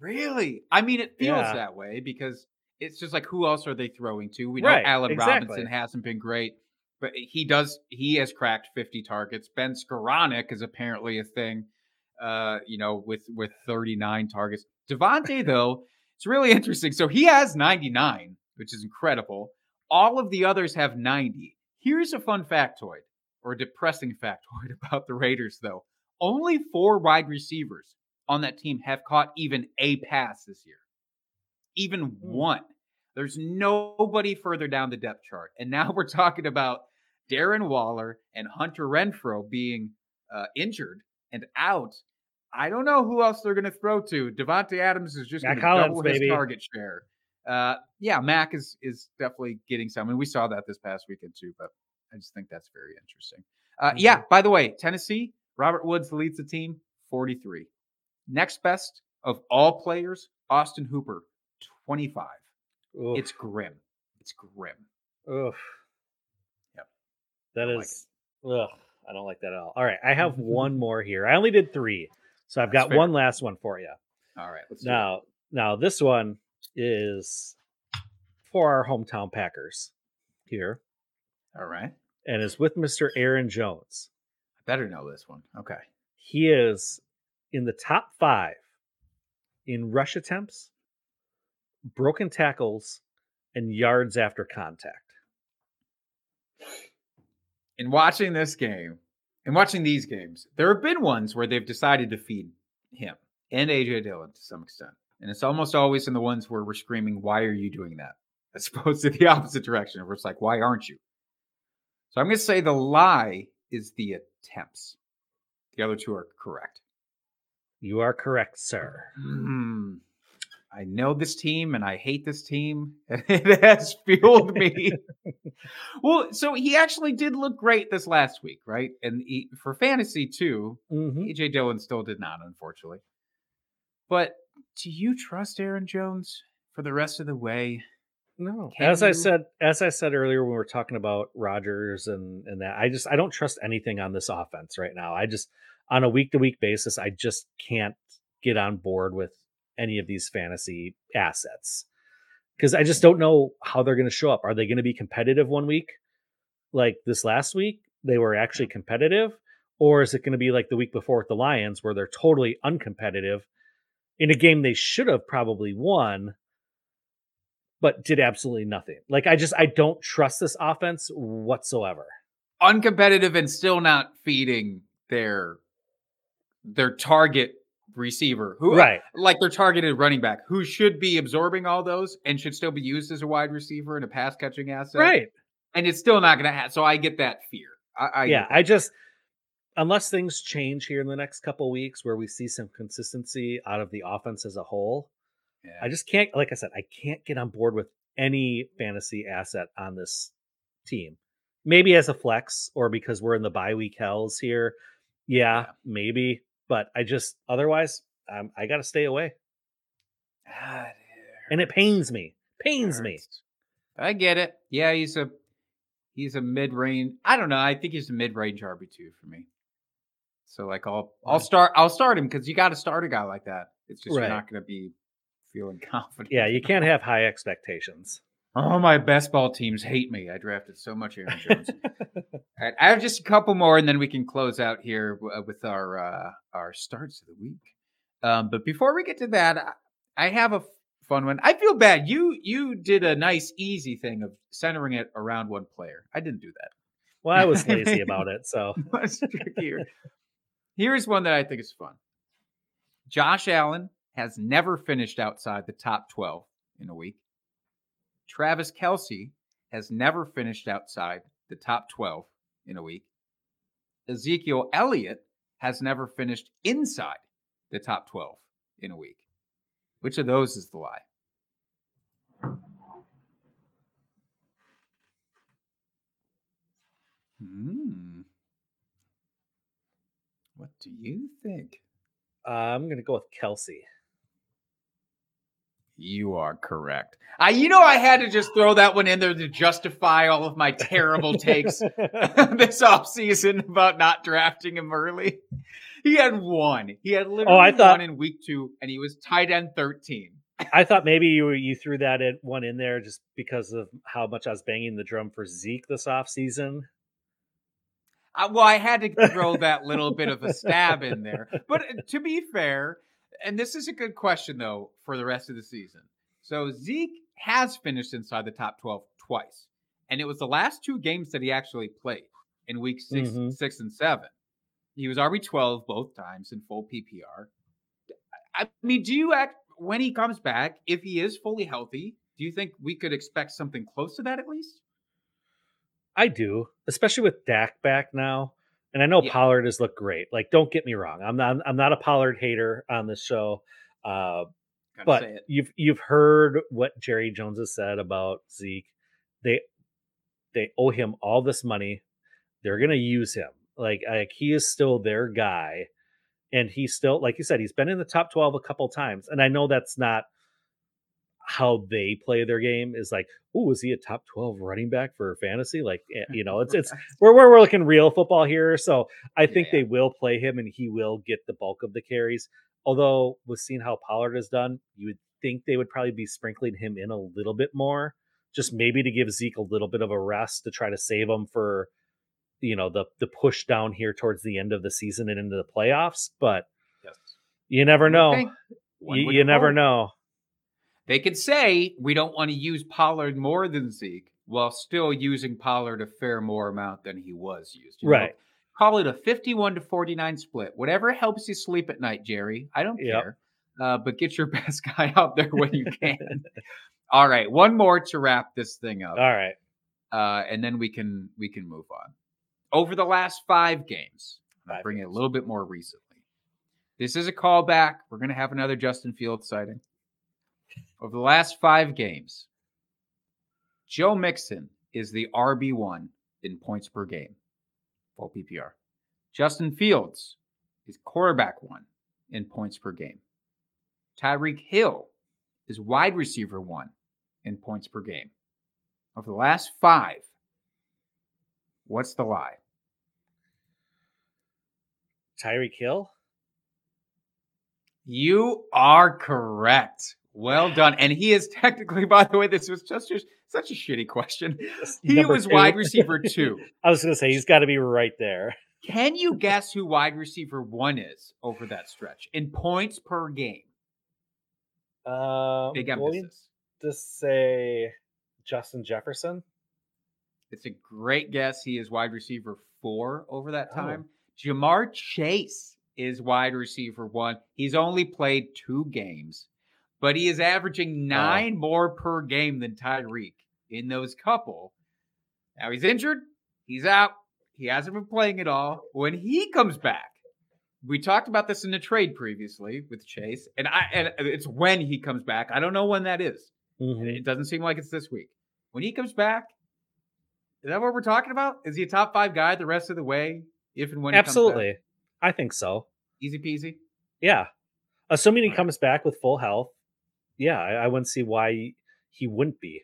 Really? I mean, it feels Yeah. that way because it's just like who else are they throwing to? We Right, know Allen exactly. Robinson hasn't been great, but he does. He has cracked 50 targets. Ben Skowronek is apparently a thing. Uh, you know, with with 39 targets. Davante [laughs] though, it's really interesting. So he has 99, which is incredible. All of the others have 90. Here's a fun factoid or a depressing [laughs] factoid about the Raiders, though. Only four wide receivers on that team have caught even a pass this year. Even one. There's nobody further down the depth chart. And now [laughs] we're talking about Darren Waller and Hunter Renfrow being uh, injured and out. I don't know who else they're going to throw to. Davante Adams is just going to double his baby. target share. Uh, yeah, Mac is is definitely getting some, I and we saw that this past weekend too. But I just think that's very interesting. Uh, yeah. By the way, Tennessee, Robert Woods leads the team, forty-three. Next best of all players, Austin Hooper, twenty-five. Oof. It's grim. It's grim. Oof. Yep. That Don't like ugh, I don't like that at all. All right, I have [laughs] one more here. I only did three, so I've That's got fair. one last one for you. All right, let's. Now, now this one is for our hometown Packers here, All right. and is with Mr. Aaron Jones. I better know this one. Okay. He is in the top five in rush attempts, broken tackles, and yards after contact. In watching this game, in watching these games, there have been ones where they've decided to feed him and AJ Dillon to some extent. And it's almost always in the ones where we're screaming, Why are you doing that? [laughs] As opposed to the opposite direction, where it's like, Why aren't you? So I'm going to say the lie is the attempts. The other two are correct. You are correct, sir. Hmm. I know this team and I hate this team, [laughs] and it has fueled me. [laughs] well, so he actually did look great this last week, right? And he, for fantasy too, Mhm. AJ Dillon still did not, unfortunately. But do you trust Aaron Jones for the rest of the way? No, Can as I said, as I said earlier when we were talking about Rodgers and and that, I just I don't trust anything on this offense right now. I just on a week to week basis, I just can't get on board with any of these fantasy assets because I just don't know how they're going to show up. Are they going to be competitive one week, like this last week? They were actually competitive, or is it going to be like the week before with the Lions, where they're totally uncompetitive in a game they should have probably won? but did absolutely nothing. Like I just I don't trust this offense whatsoever. Uncompetitive and still not feeding their their target receiver, who Right. like their targeted running back, who should be absorbing all those and should still be used as a wide receiver and a pass catching asset. Right. and it's still not going to happen. So I get that fear. I, I yeah. I just unless things change here in the next couple weeks where we see some consistency out of the offense as a whole, Yeah. I just can't like I said, I can't get on board with any fantasy asset on this team. Maybe as a flex or because we're in the bye week hells here. Yeah, Yeah. maybe, but I just otherwise um, I got to stay away. Ah, And it pains me. Pains me. I get it. Yeah, he's a he's a mid range. I don't know. I think he's a mid range RB two for me. So like I'll I'll start I'll start him because you got to start a guy like that. It's just Right. you're not going to be feeling [laughs] confident. Yeah, you can't have high expectations. Oh, my best ball teams hate me. I drafted so much Aaron Jones. [laughs] All right, I have just a couple more, and then we can close out here uh, with our uh, our starts of the week. Um, but before we get to that, I, I have a fun one. I feel bad. You you did a nice easy thing of centering it around one player. I didn't do that. Well, I was [laughs] lazy about it, so [laughs] Much trickier. Here's one that I think is fun. Josh Allen has never finished outside the top 12 in a week. Travis Kelce has never finished outside the top 12 in a week. Ezekiel Elliott has never finished inside the top 12 in a week. Which of those is the lie? Hmm. What do you think? uh, I'm gonna go with Kelce. You are correct. I, you know, I had to just throw that one in there to justify all of my terrible takes [laughs] [laughs] this offseason about not drafting him early. He had one. He had literally Oh, I thought- one in week two, and he was tight end 13. I thought maybe you you threw that in, one in there just because of how much I was banging the drum for Zeke this offseason. Uh, well, I had to throw that little bit of a stab in there. But uh, to be fair, and this is a good question, though, for the rest of the season. So Zeke has finished inside the top 12 twice. And it was the last two games that he actually played in week 6 Mhm. six and seven. He was RB12 both times in full PPR. I mean, do you act when he comes back, if he is fully healthy, do you think we could expect something close to that at least? I do, especially with Dak back now. And I know Yeah. Pollard has looked great. Like, don't get me wrong. I'm not I'm not a Pollard hater on this show. Uh, but you've you've heard what Jerry Jones has said about Zeke. They they owe him all this money. They're gonna use him. Like like he is still their guy, and he's still like you said he's been in the top twelve a couple times. And I know that's not how they play their game is like, oh, is he a top 12 running back for fantasy? Like, eh, you know, it's it's we're [laughs] we're, we're looking real football here. So I think Yeah. they will play him and he will get the bulk of the carries. Although with seeing how Pollard has done, you would think they would probably be sprinkling him in a little bit more, just maybe to give Zeke a little bit of a rest to try to save him for you know the the push down here towards the end of the season and into the playoffs. But Yes. you never know. Okay. You, you never know. They could say we don't want to use Pollard more than Zeke while still using Pollard a fair more amount than he was used. you know? Right. Call it a 51 to 49 split. Whatever helps you sleep at night, Jerry. I don't Yep. care. Uh, but get your [laughs] best guy out there when you can. All right, one more to wrap this thing up. All right. uh, and then we can we can move on. Over the last five games, Five bring it a little bit more recently. This is a callback. We're going to have another Justin Fields sighting. Over the last five games, Joe Mixon is the RB one in points per game, full PPR. Justin Fields is quarterback one in points per game. Tyreek Hill is wide receiver one in points per game. Of the last five, what's the lie? Tyreek Hill. You are correct. Well done. And he is technically, [laughs] by the way, this was just just such a shitty question. He Number was two. wide [laughs] receiver two. I was going to say he's got to be right there. Can you guess who wide receiver one is over that stretch in points per game? Um, Big emphasis. to say Justin Jefferson. It's a great guess. He is wide receiver four over that Oh. time. Ja'Marr Chase is wide receiver one. He's only played two games, but he is averaging nine more per game than Tyreek in those couple. Now he's injured. He's out. He hasn't been playing at all. When he comes back, we talked about this in the trade previously with Chase, and I and it's when he comes back. I don't know when that is. And Mhm. it doesn't seem like it's this week. When he comes back, is that what we're talking about? Is he a top five guy the rest of the way? If and when he comes back? Absolutely, I think so. easy peasy. Yeah, assuming he comes back with full health. Yeah, I, I wouldn't see why he wouldn't be.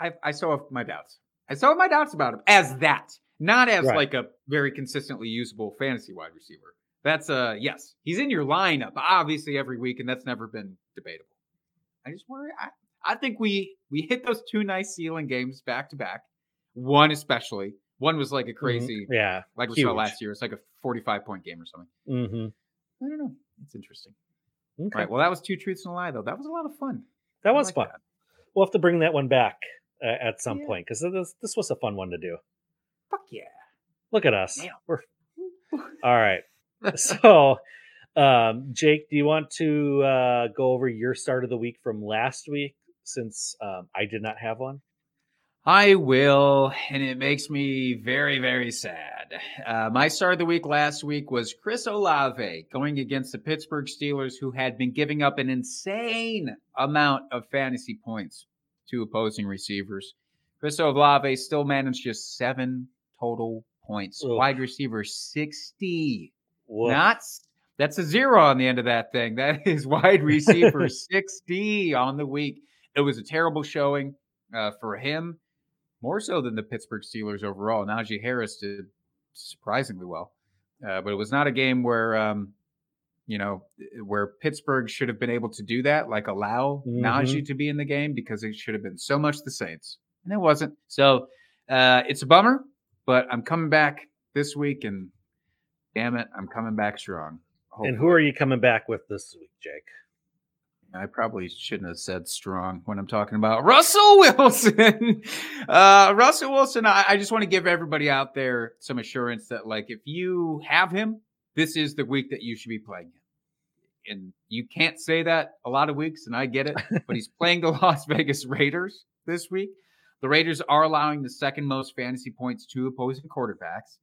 I I still have my doubts. I still have my doubts about him as that, not as Right. like a very consistently usable fantasy wide receiver. That's uh yes, he's in your lineup obviously every week, and that's never been debatable. I just worry. I, I think we we hit those two nice ceiling games back to back. One especially. One was like a Mhm. crazy, Yeah. like we huge. saw last year. It's like a forty-five point game or something. Mm-hmm. I don't know. It's interesting. Okay. All right. Well, that was two truths and a lie, though. That was a lot of fun. that I was like fun. that. We'll have to bring that one back uh, at some Yeah. point because this this was a fun one to do. Fuck yeah. Look at us. We're [laughs] all right. [laughs] So, um, Jake, do you want to uh, go over your start of the week from last week since um, I did not have one? I will, and it makes me very, very sad. Uh, my star of the week last week was Chris Olave going against the Pittsburgh Steelers, who had been giving up an insane amount of fantasy points to opposing receivers. Chris Olave still managed just seven total points. Ugh. Wide receiver 60. Woof. Not that's a zero on the end of that thing. [laughs] That is wide receiver [laughs] 60 on the week. It was a terrible showing uh, for him, more so than the Pittsburgh Steelers overall. Najee Harris did surprisingly well, uh, but it was not a game where, um, you know, where Pittsburgh should have been able to do that, like allow Mhm. Najee to be in the game because it should have been so much the Saints, and it wasn't. So uh, it's a bummer, but I'm coming back this week, and damn it, I'm coming back strong. And who are you coming back with this week, Jake? I probably shouldn't have said strong when I'm talking about Russell [laughs] Wilson. uh, Russell Wilson, I, I just want to give everybody out there some assurance that, like, if you have him, this is the week that you should be playing him. And you can't say that a lot of weeks, and I get it, [laughs] but he's playing the Las Vegas Raiders this week. The Raiders are allowing the second most fantasy points to opposing quarterbacks.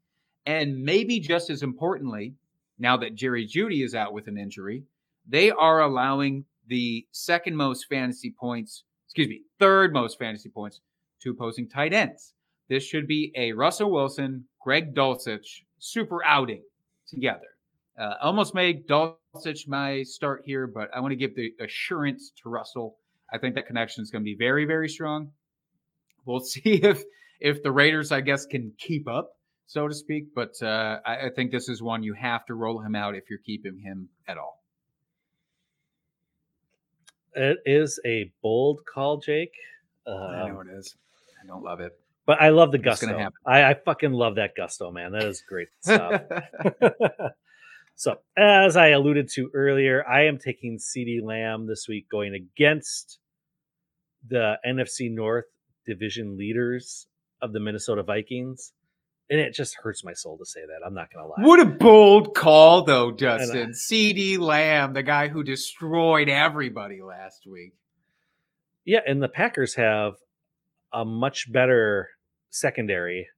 And maybe just as importantly, now that Jerry Jeudy is out with an injury, they are allowing the second most fantasy points, excuse me, third most fantasy points to opposing tight ends. This should be a Russell Wilson, Greg Dulcich super outing together. Uh, almost made Dulcich my start here, but I want to give the assurance to Russell. I think that connection is going to be very, very strong. We'll [laughs] see if if the Raiders, I guess, can keep up, so to speak. But uh, I, I think this is one you have to roll him out if you're keeping him at all. It is a bold call, Jake. I know Um, it is. I don't love it. but I love the It's gusto. I, I fucking love that gusto, man. That is great [laughs] stuff. [laughs] so, as I alluded to earlier, I am taking CeeDee Lamb this week going against the NFC North division leaders of the Minnesota Vikings. And it just hurts my soul to say that. I'm not going to lie. What a bold call, though, know. Dustin. CeeDee Lamb, the guy who destroyed everybody last week. Yeah, and the Packers have a much better secondary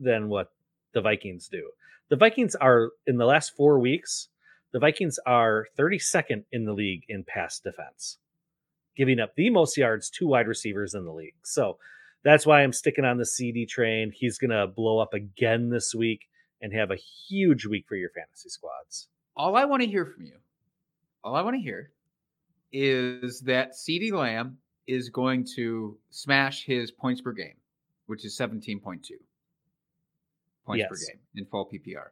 than what the Vikings do. The Vikings are in the last 4 weeks, the Vikings are 32nd in the league in pass defense, giving up the most yards to wide receivers in the league. So, that's why I'm sticking on the CeeDee train. He's going to blow up again this week and have a huge week for your fantasy squads. All I want to hear from you, all I want to hear is that CeeDee Lamb is going to smash his points per game, which is 17.2 points per game in full PPR.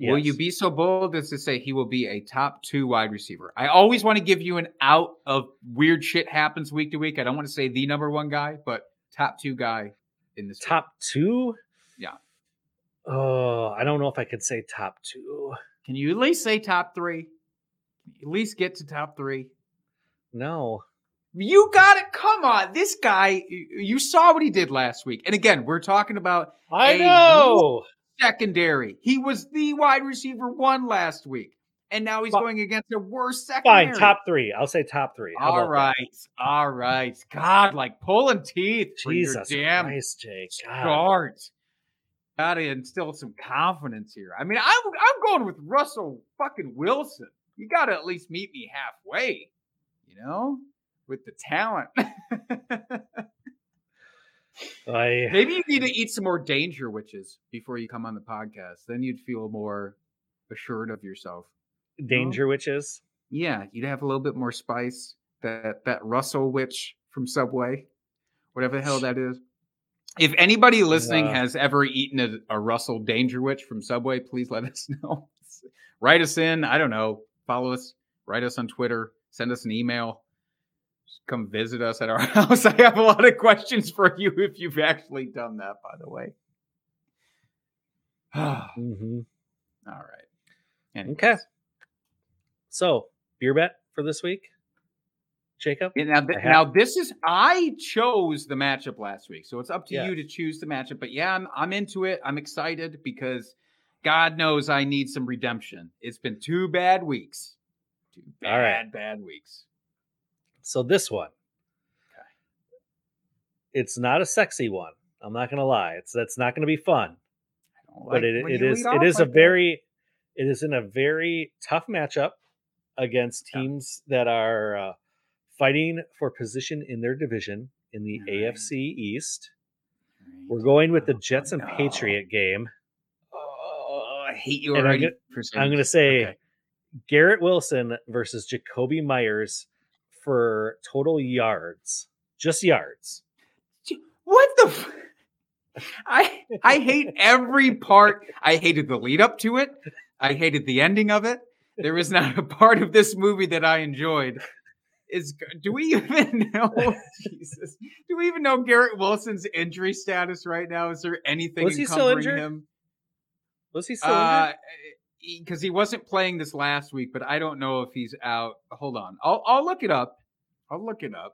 Will you be so bold as to say he will be a top two wide receiver? I always want to give you an out of weird shit happens week to week. I don't want to say the number one guy, but top two guy in this top 2? Yeah. Oh, I don't know if I could say top 2. Can you at least say top three? At least get to top three? No. You got it. Come on. This guy, you saw what he did last week. And again, we're talking about I know. secondary. He was the wide receiver one last week. And now he's Fi- going against a worse secondary. Fine, top three. I'll say top three. How All about that? right. All right. God, like pulling teeth Jesus damn Christ, Jake. God. start. Gotta instill some confidence here. I mean, I'm I'm going with Russell fucking Wilson. You gotta at least meet me halfway, you know, with the talent. [laughs] I Maybe you need to eat some more danger witches before you come on the podcast. Then you'd feel more assured of yourself. Danger witches. Yeah, you'd have a little bit more spice. That that Russell witch from Subway, whatever the hell that is. If anybody listening Yeah. has ever eaten a, a Russell Danger Witch from Subway, please let [laughs] us know. [laughs] Write us in. I don't know. Follow us. Write us on Twitter. Send us an email. Just come visit us at our [laughs] house. I have a lot of questions for you if you've actually done that, by the way. [sighs] All hmm right. Anyways. Okay. So, beer bet for this week, Jacob. Yeah, now, th- have- now this is I chose the matchup last week, so it's up to Yeah. you to choose the matchup. But yeah, I'm I'm into it. I'm excited because God knows I need some redemption. It's been two bad weeks, two bad All right. bad weeks. So this one, okay. it's not a sexy one. I'm not gonna lie. It's that's not gonna be fun. I don't but like it, it is it is a very it is in a very tough matchup against Yeah. teams that are uh, fighting for position in their division in the Right. AFC East. We're going with the Oh, Jets and no. Patriot game. Oh, I hate you I'm already. I'm going to say Okay. Garrett Wilson versus Jakobi Meyers for total yards, just yards. What the? F- I I hate every part. I hated the lead up to it. I hated the ending of it. There is not a part of this movie that I enjoyed. Is do we even [laughs] know? Jesus, do we even know Garrett Wilson's injury status right now? Is there anything Was he still injured? him? Was he still Uh, injured? because he wasn't playing this last week, but I don't know if he's out. Hold on, I'll I'll look it up. I'll look it up.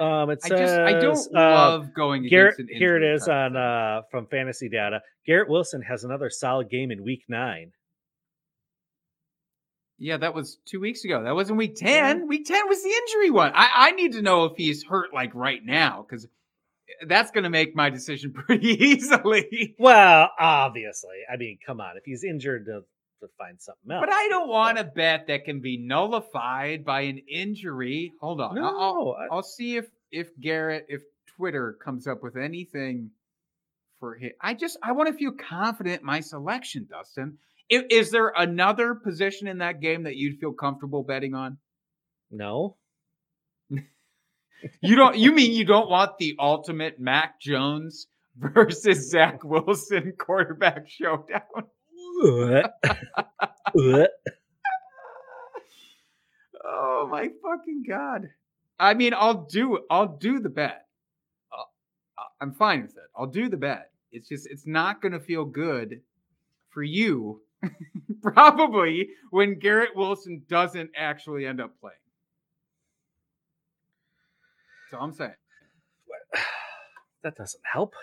Um, it I says just I don't uh, love going Garrett. against an Here it is type on uh, from Fantasy Data. Garrett Wilson has another solid game in Week Nine. Yeah, that was two weeks ago. That wasn't week 10. Week 10 was the injury one. I, I need to know if he's hurt like right now because eh, that's going to make my decision [laughs] pretty easily. Well, obviously, I mean, come on, if he's injured, to, find something else. But I don't want a bet that can be nullified by an injury. Hold on. I'll- I'll, No, I- I'll see if, if Garrett, if Twitter comes up with anything for him. I just, I want to feel confident in my selection, Dustin. Is, is there another position in that game that you'd feel comfortable betting on? No. You don't. You mean [laughs] you don't want the ultimate Mac Jones [laughs] versus Zach Wilson quarterback showdown? [laughs] Oh my fucking god! I mean, I'll do. I'll do the bet. Uh, I'm fine with it. I'll do the bet. It's just it's not going to feel good for you, [laughs] probably when Garrett Wilson doesn't actually end up playing. So I'm saying. [sighs] that doesn't help.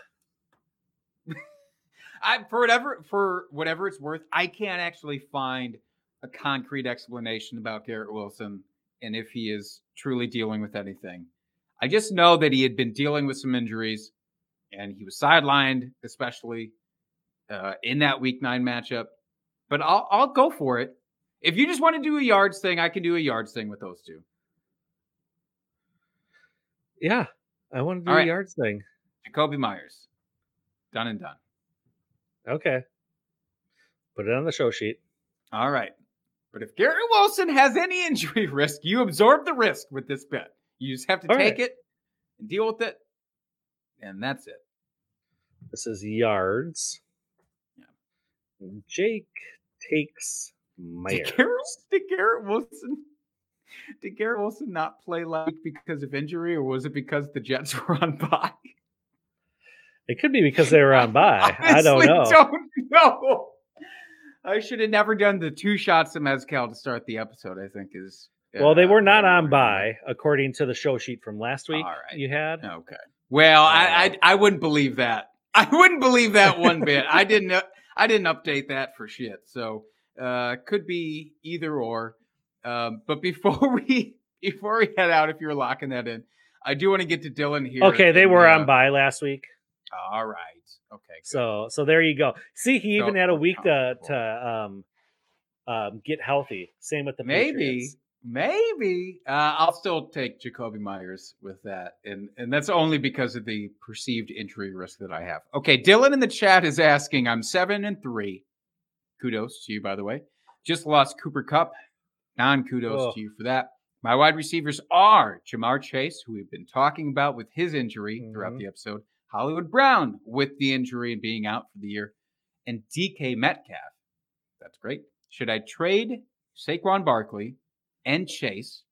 [laughs] I for whatever for whatever it's worth, I can't actually find a concrete explanation about Garrett Wilson and if he is truly dealing with anything. I just know that he had been dealing with some injuries and he was sidelined, especially uh, in that week nine matchup. But I'll I'll go for it. If you just want to do a yards thing, I can do a yards thing with those two. Yeah, I want to do All a right. yards thing. Jakobi Meyers. Done and done. Okay. Put it on the show sheet. All right. But if Garrett Wilson has any [laughs] injury risk, you absorb the risk with this bet. You just have to All take right. it and deal with it. And that's it. This is yards. Yeah. Jake takes Meyers. Did Garrett, [laughs] did Garrett Wilson did Garrett Wilson not play like because of injury, or was it because the Jets [laughs] were on bye? It could be because they were on [laughs] bye. I don't know. Don't know. I should have never done the two shots of mezcal to start the episode. I think is well, they uh, were not on bye, according to the show sheet from last week. All right. You had. Okay. Well, I, Uh, I I wouldn't believe that. I wouldn't believe that one bit. I didn't uh, I didn't update that for shit. So uh could be either or. Um, but before [laughs] we before we head out, if you're locking that in, I do want to get to Dylan here. Okay, they and, were uh, on bye last week. All right. Okay. good. So so there you go. See, he even had a week to to um um get healthy. Same with the maybe Patriots. Maybe uh, I'll still take Jakobi Meyers with that, and and that's only because of the perceived injury risk that I have. Okay, Dylan in the chat is asking, I'm seven and three. Kudos to you, by the way. Just lost Cooper Kupp. Non kudos Oh. to you for that. My wide receivers are Ja'Marr Chase, who we've been talking about with his injury throughout Mhm. the episode, Hollywood Brown with the injury and being out for the year, and DK Metcalf. That's great. Should I trade Saquon Barkley and Chase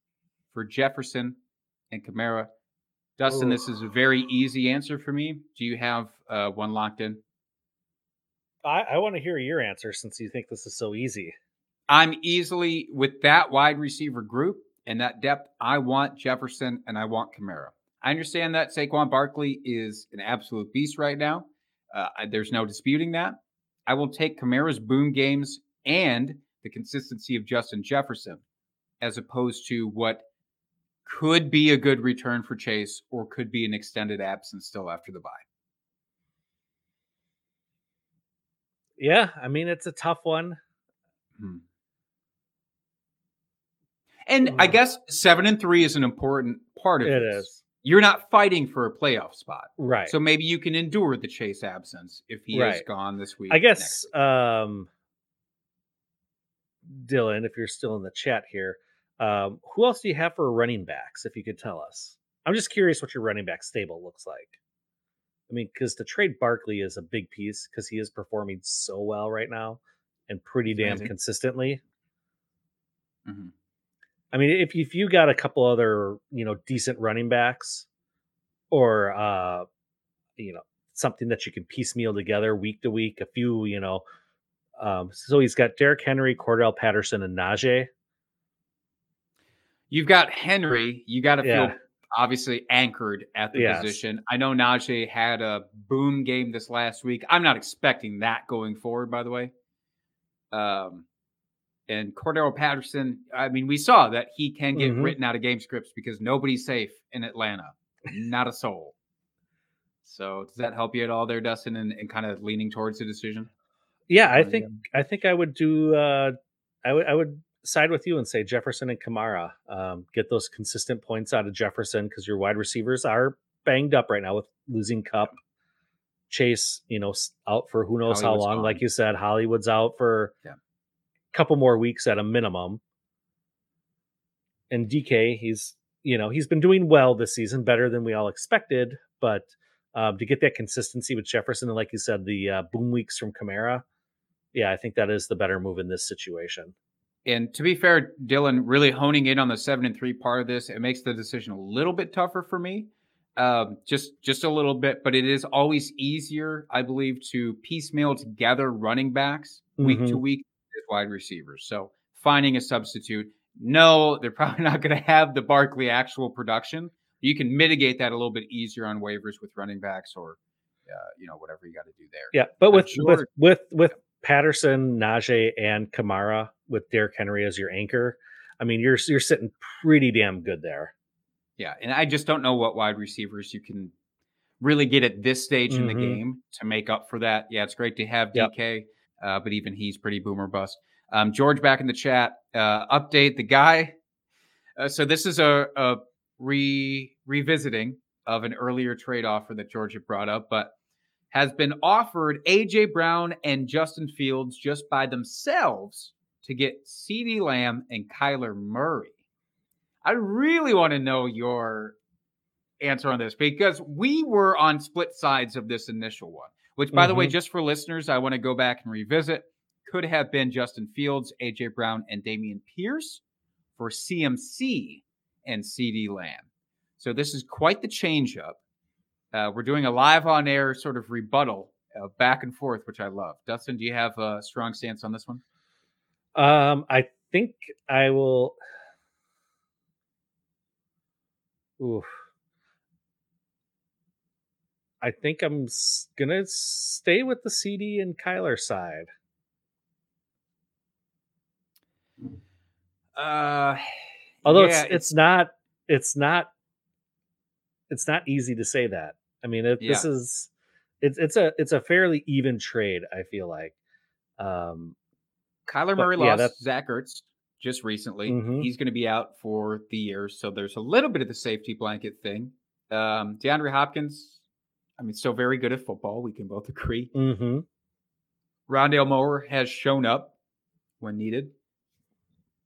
for Jefferson and Kamara? Dustin, this is a very easy answer for me. Do you have uh, one locked in? I, I want to hear your answer since you think this is so easy. I'm easily with that wide receiver group and that depth. I want Jefferson and I want Kamara. I understand that Saquon Barkley is an absolute beast right now. Uh, there's no disputing that. I will take Kamara's boom games and the consistency of Justin Jefferson as opposed to what could be a good return for Chase or could be an extended absence still after the bye. Yeah, I mean it's a tough one. And I guess seven and three is an important part of It this. is. You're not fighting for a playoff spot. Right. So maybe you can endure the Chase absence if he is gone this week. I guess week. um Dylan, if you're still in the chat here, um, who else do you have for running backs? If you could tell us, I'm just curious what your running back stable looks like. I mean, because to trade Barkley is a big piece because he is performing so well right now and pretty damn consistently. Mhm. I mean, if if you got a couple other you know decent running backs, or uh, you know something that you can piecemeal together week to week, a few you know. Um, so he's got Derrick Henry, Cordarrelle Patterson, and Najee. You've got Henry. You got to Yeah. feel obviously anchored at the Yes. position. I know Najee had a boom game this last week. I'm not expecting that going forward, by the way. Um, and Cordarrelle Patterson, I mean, we saw that he can get Mhm. written out of game scripts because nobody's safe in Atlanta, not a soul. So does that help you at all there, Dustin, and, and kind of leaning towards the decision? Yeah, I think I think I would do. Uh, I would I would side with you and say Jefferson and Kamara. Um, get those consistent points out of Jefferson because your wide receivers are banged up right now with losing Kupp. Chase, you know, out for who knows Hollywood's how long. gone. Like you said, Hollywood's out for Yeah. a couple more weeks at a minimum. And DK, he's you know he's been doing well this season, better than we all expected. But um, to get that consistency with Jefferson and like you said, the uh, boom weeks from Kamara, yeah, I think that is the better move in this situation. And to be fair, Dylan, really honing in on the seven and three part of this, it makes the decision a little bit tougher for me. Um, just just a little bit, but it is always easier, I believe, to piecemeal together running backs week to Mhm. week as wide receivers. So finding a substitute, no, they're [laughs] probably not going to have the Barkley actual production. You can mitigate that a little bit easier on waivers with running backs or, uh, you know, whatever you got to do there. Yeah, but with with sure- with with Patterson, Najee, and Kamara with Derrick Henry as your anchor, I mean you're you're sitting pretty damn good there. Yeah, and I just don't know what wide receivers you can really get at this stage in the Mhm. game to make up for that. Yeah, it's great to have Yep. DK, uh, but even he's pretty boomer bust. Um, George back in the chat. Uh, update the guy. Uh, so this is a, a re revisiting of an earlier trade offer that George had brought up, but has been offered AJ Brown and Justin Fields just by themselves to get CeeDee Lamb and Kyler Murray. I really want to know your answer on this because we were on split sides of this initial one, which, by the way, Mhm. just for listeners, I want to go back and revisit. Could have been Justin Fields, AJ Brown, and Dameon Pierce for CMC and CeeDee Lamb. So this is quite the change up. Uh, we're doing a live on air sort of rebuttal uh, back and forth, which I love. Dustin, do you have a strong stance on this one? Um, I think I will. Oof. I think I'm gonna stay with the CeeDee and Kyler side. Uh, Although yeah, it's it's not it's not it's not easy to say that. I mean, it, this is it's it's a it's a fairly even trade. I feel like. Um, Kyler But, Murray yeah, lost that's- Zach Ertz just recently. Mhm. He's going to be out for the year, so there's a little bit of the safety blanket thing. Um, DeAndre Hopkins, I mean, still very good at football. We can both [laughs] agree. mhm. Rondale Moore has shown up when needed,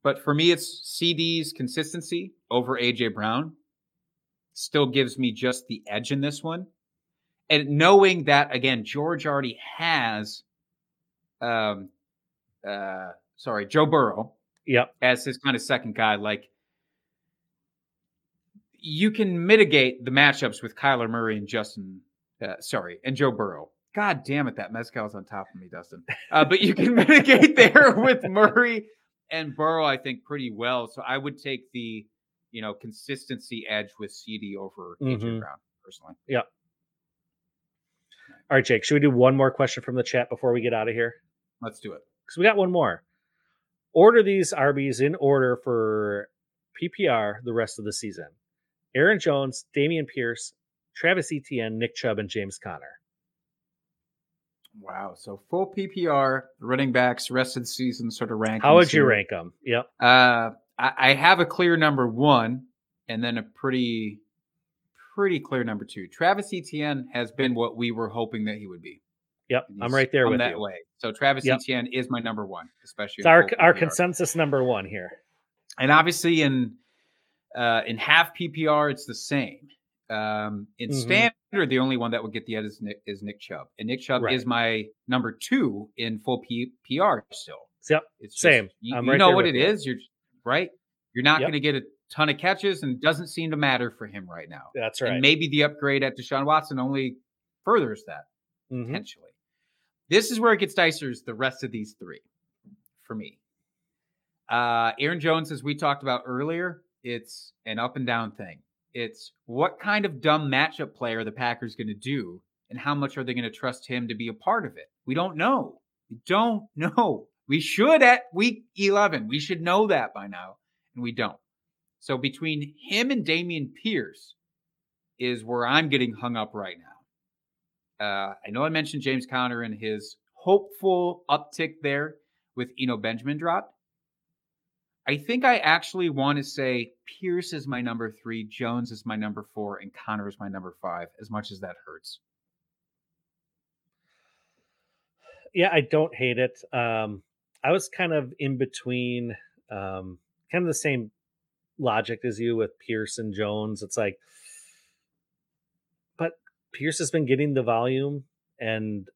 but for me, it's CeeDee's consistency over AJ Brown. Still gives me just the edge in this one, and knowing that again, George already has, um, uh, sorry, Joe Burrow Yep. as his kind of second guy, like you can mitigate the matchups with Kyler Murray and Justin, uh, sorry, and Joe Burrow. God damn it, that mezcal's on top of me, Dustin. Uh, but you can [laughs] mitigate there with Murray and Burrow, I think, pretty well. So I would take the, you know, consistency edge with CeeDee over AJ Mhm. Brown personally. Yeah. All right, Jake. Should we do one more question from the chat before we get out of here? Let's do it. Because we got one more. Order these RBs in order for PPR the rest of the season. Aaron Jones, Dameon Pierce, Travis Etienne, Nick Chubb, and James Conner. Wow. So full PPR, running backs, rest of the season sort of rank. How would you rank them? Yep. Uh, I, I have a clear number one, and then a pretty, pretty clear number two. Travis Etienne has been what we were hoping that he would be. Yep. I'm right there with that you. way. So Travis Yep. Etienne is my number one, especially It's our our PPR. consensus number one here. And obviously in uh, in half PPR, it's the same. Um, in Mhm. standard, the only one that would get the edge is Nick, is Nick Chubb, and Nick Chubb Right. is my number two in full PPR still. Yep. It's just- Same. you, I'm you right know what it you. is. You're right. You're not Yep. going to get a ton of catches, and it doesn't seem to matter for him right now. That's right. And maybe the upgrade at Deshaun Watson only furthers that Mhm. potentially. This is where it gets dicier. The rest of these three, for me, uh, Aaron Jones, as we talked about earlier, it's an up and down thing. It's what kind of dumb matchup play are the Packers going to do, and how much are they going to trust him to be a part of it? We don't know. We don't [laughs] know. We should at week 11. We should know that by now, and we don't. So between him and Dameon Pierce is where I'm getting hung up right now. Uh, I know I mentioned James Conner and his hopeful uptick there with Eno Benjamin dropped. I think I actually want to say Pierce is my number three, Jones is my number four, and Conner is my number five, as much as that hurts. yeah, I don't hate it. Um, I was kind of in between, um, kind of the same logic as you with Pierce and Jones. It's like, Pierce has been getting the volume, and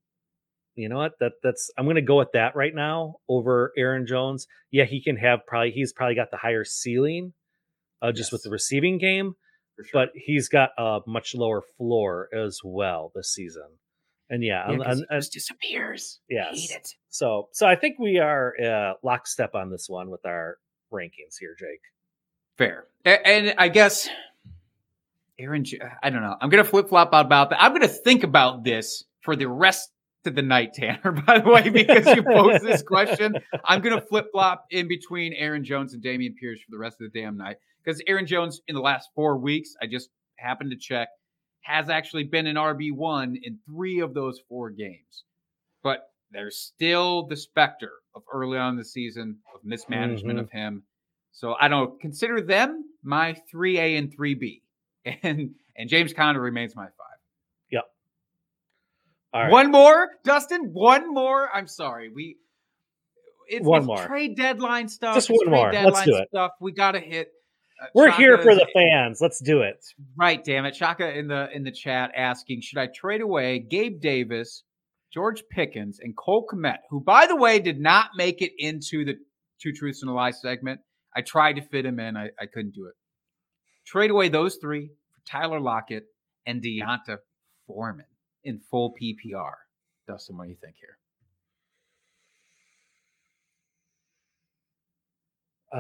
you know what? That that's I'm going to go with that right now over Aaron Jones. Yeah, he can have probably he's probably got the higher ceiling, uh, just with the receiving game, sure. but he's got a much lower floor as well this season. And yeah, yeah, and- and- disappears. Yes. So, so I think we are uh, lockstep on this one with our rankings here, Jake. Fair. And I guess Aaron, I don't know. I'm going to flip flop about that. I'm going to think about this for the rest of the night, Tanner, [laughs] by the way, because you posed this question. I'm going to flip flop in between Aaron Jones and Dameon Pierce for the rest of the damn night. Because Aaron Jones, in the last four weeks, I just happened to check, has actually been an RB1 in three of those four games. But there's still the specter of early on in the season of mismanagement Mhm. of him. So I don't consider them my 3A and 3B. [laughs] And and James Conner remains my five. All right. One more, Dustin. One more. I'm sorry. We it's, One it's more. trade deadline stuff. Just one more. Let's do it. Stuff. We got to hit. uh, We're here for the fans. Let's do it. Right, damn it. Shaka in the in the chat asking, should I trade away Gabe Davis, George Pickens, and Cole Kmet, who by the way did not make it into the two truths and a lie segment. I tried to fit him in, I, I couldn't do it. Trade away those three for Tyler Lockett and D'Onta Foreman in full PPR. Dustin, what do you think here?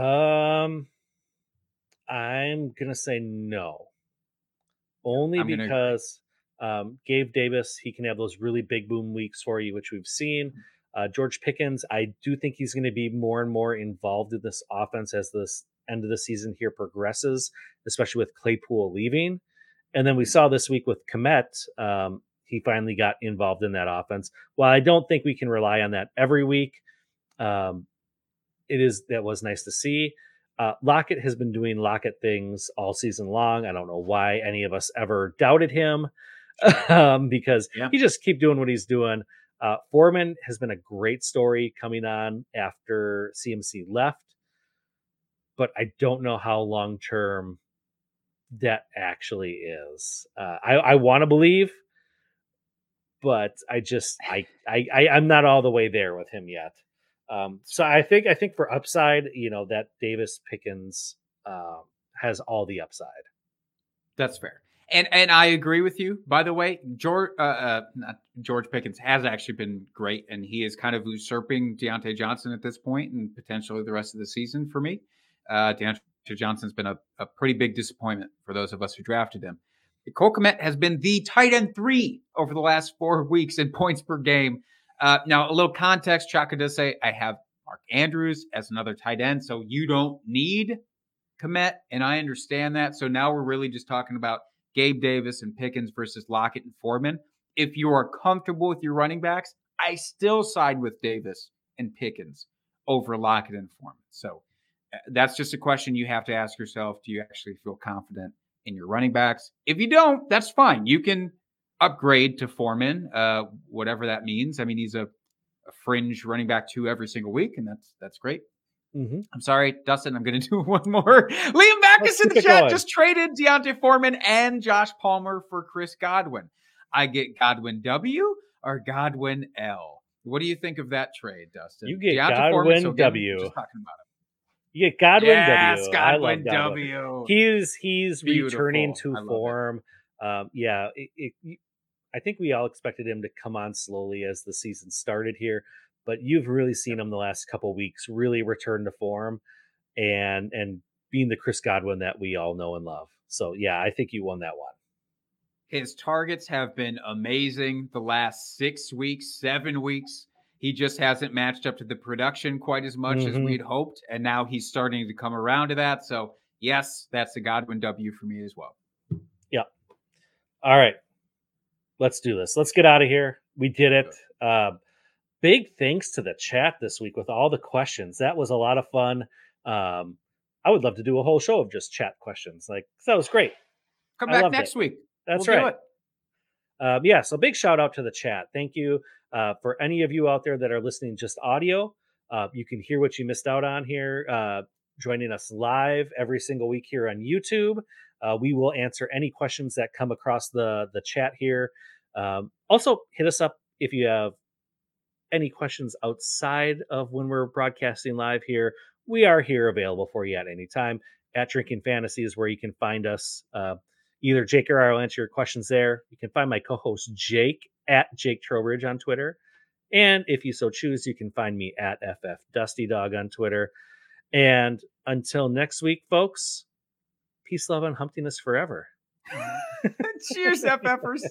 Um, I'm gonna say no, only I'm gonna because um, Gabe Davis he can have those really big boom weeks for you, which we've seen. Uh, George Pickens, I do think he's going to be more and more involved in this offense as this end of the season here progresses, especially with Claypool leaving. And then we saw this week with Kmet, um, he finally got involved in that offense. While I don't think we can rely on that every week, um, it is that was nice to see. Uh, Lockett has been doing Lockett things all season long. I don't know why any of us ever doubted him [laughs] um, because Yeah. he just keep doing what he's doing. Uh, Foreman has been a great story coming on after CMC left, but I don't know how long term that actually is. Uh, I, I want to believe, but I just I, [sighs] I I I'm not all the way there with him yet. Um, so I think I think for upside, you know, that Davis Pickens um, has all the upside. That's fair. And and I agree with you. By the way, George uh, uh not George Pickens has actually been great, and he is kind of usurping Diontae Johnson at this point, and potentially the rest of the season for me. Uh, Diontae Johnson's been a, a pretty big disappointment for those of us who drafted him. Cole Kmet has been the tight end three over the last four weeks in points per game. Uh, now, a little context: Chaka does say I have Mark Andrews as another tight end, so you don't need Kmet, and I understand that. So now we're really just talking about Gabe Davis and Pickens versus Lockett and Foreman. If you are comfortable with your running backs, I still side with Davis and Pickens over Lockett and Foreman. So that's just a question you have to ask yourself. Do you actually feel confident in your running backs? If you don't, that's fine. You can upgrade to Foreman, uh, whatever that means. I mean, he's a, a fringe running back two every single week, and that's that's great. Mm-hmm. I'm sorry, Dustin. I'm going [laughs] to do one more. Liam Backus in the chat going. just traded D'Onta Foreman and Josh Palmer for Chris Godwin. I get Godwin W or Godwin L. What do you think of that trade, Dustin? You get Deontay Godwin again, W. Just talking about You get Godwin yes, W. Godwin Godwin. W. He's he's returning to I love it. form. Um, yeah, it, it, I think we all expected him to come on slowly as the season started here, but you've really seen him the last couple weeks really return to form, and and being the Chris Godwin that we all know and love. So yeah, I think you won that one. His targets have been amazing the last six weeks, seven weeks. He just hasn't matched up to the production quite as much as Mhm. we'd hoped. And now he's starting to come around to that. So, yes, that's a Godwin W for me as well. Yeah. All right, let's do this. Let's get out of here. We did it. Uh, big thanks to the chat this week with all the questions. That was a lot of fun. Um, I would love to do a whole show of just chat questions. Like that was great. Come I back next it. week. That's We'll right. Um, yeah, so big shout out to the chat. Thank you uh, for any of you out there that are listening just audio. Uh, you can hear what you missed out on here. Uh, joining us live every single week here on YouTube. Uh, we will answer any questions that come across the the chat here. Um, also, hit us up if you have any questions outside of when we're broadcasting live here. We are here available for you at any time. At Drinking Fantasy is where you can find us. Either Jake or I will answer your questions there. You can find my co-host Jake at Jake Trowbridge on Twitter. And if you so choose, you can find me at FF Dusty Dog on Twitter. And until next week, folks, peace, love, and humptiness forever. [laughs] Cheers, FFers.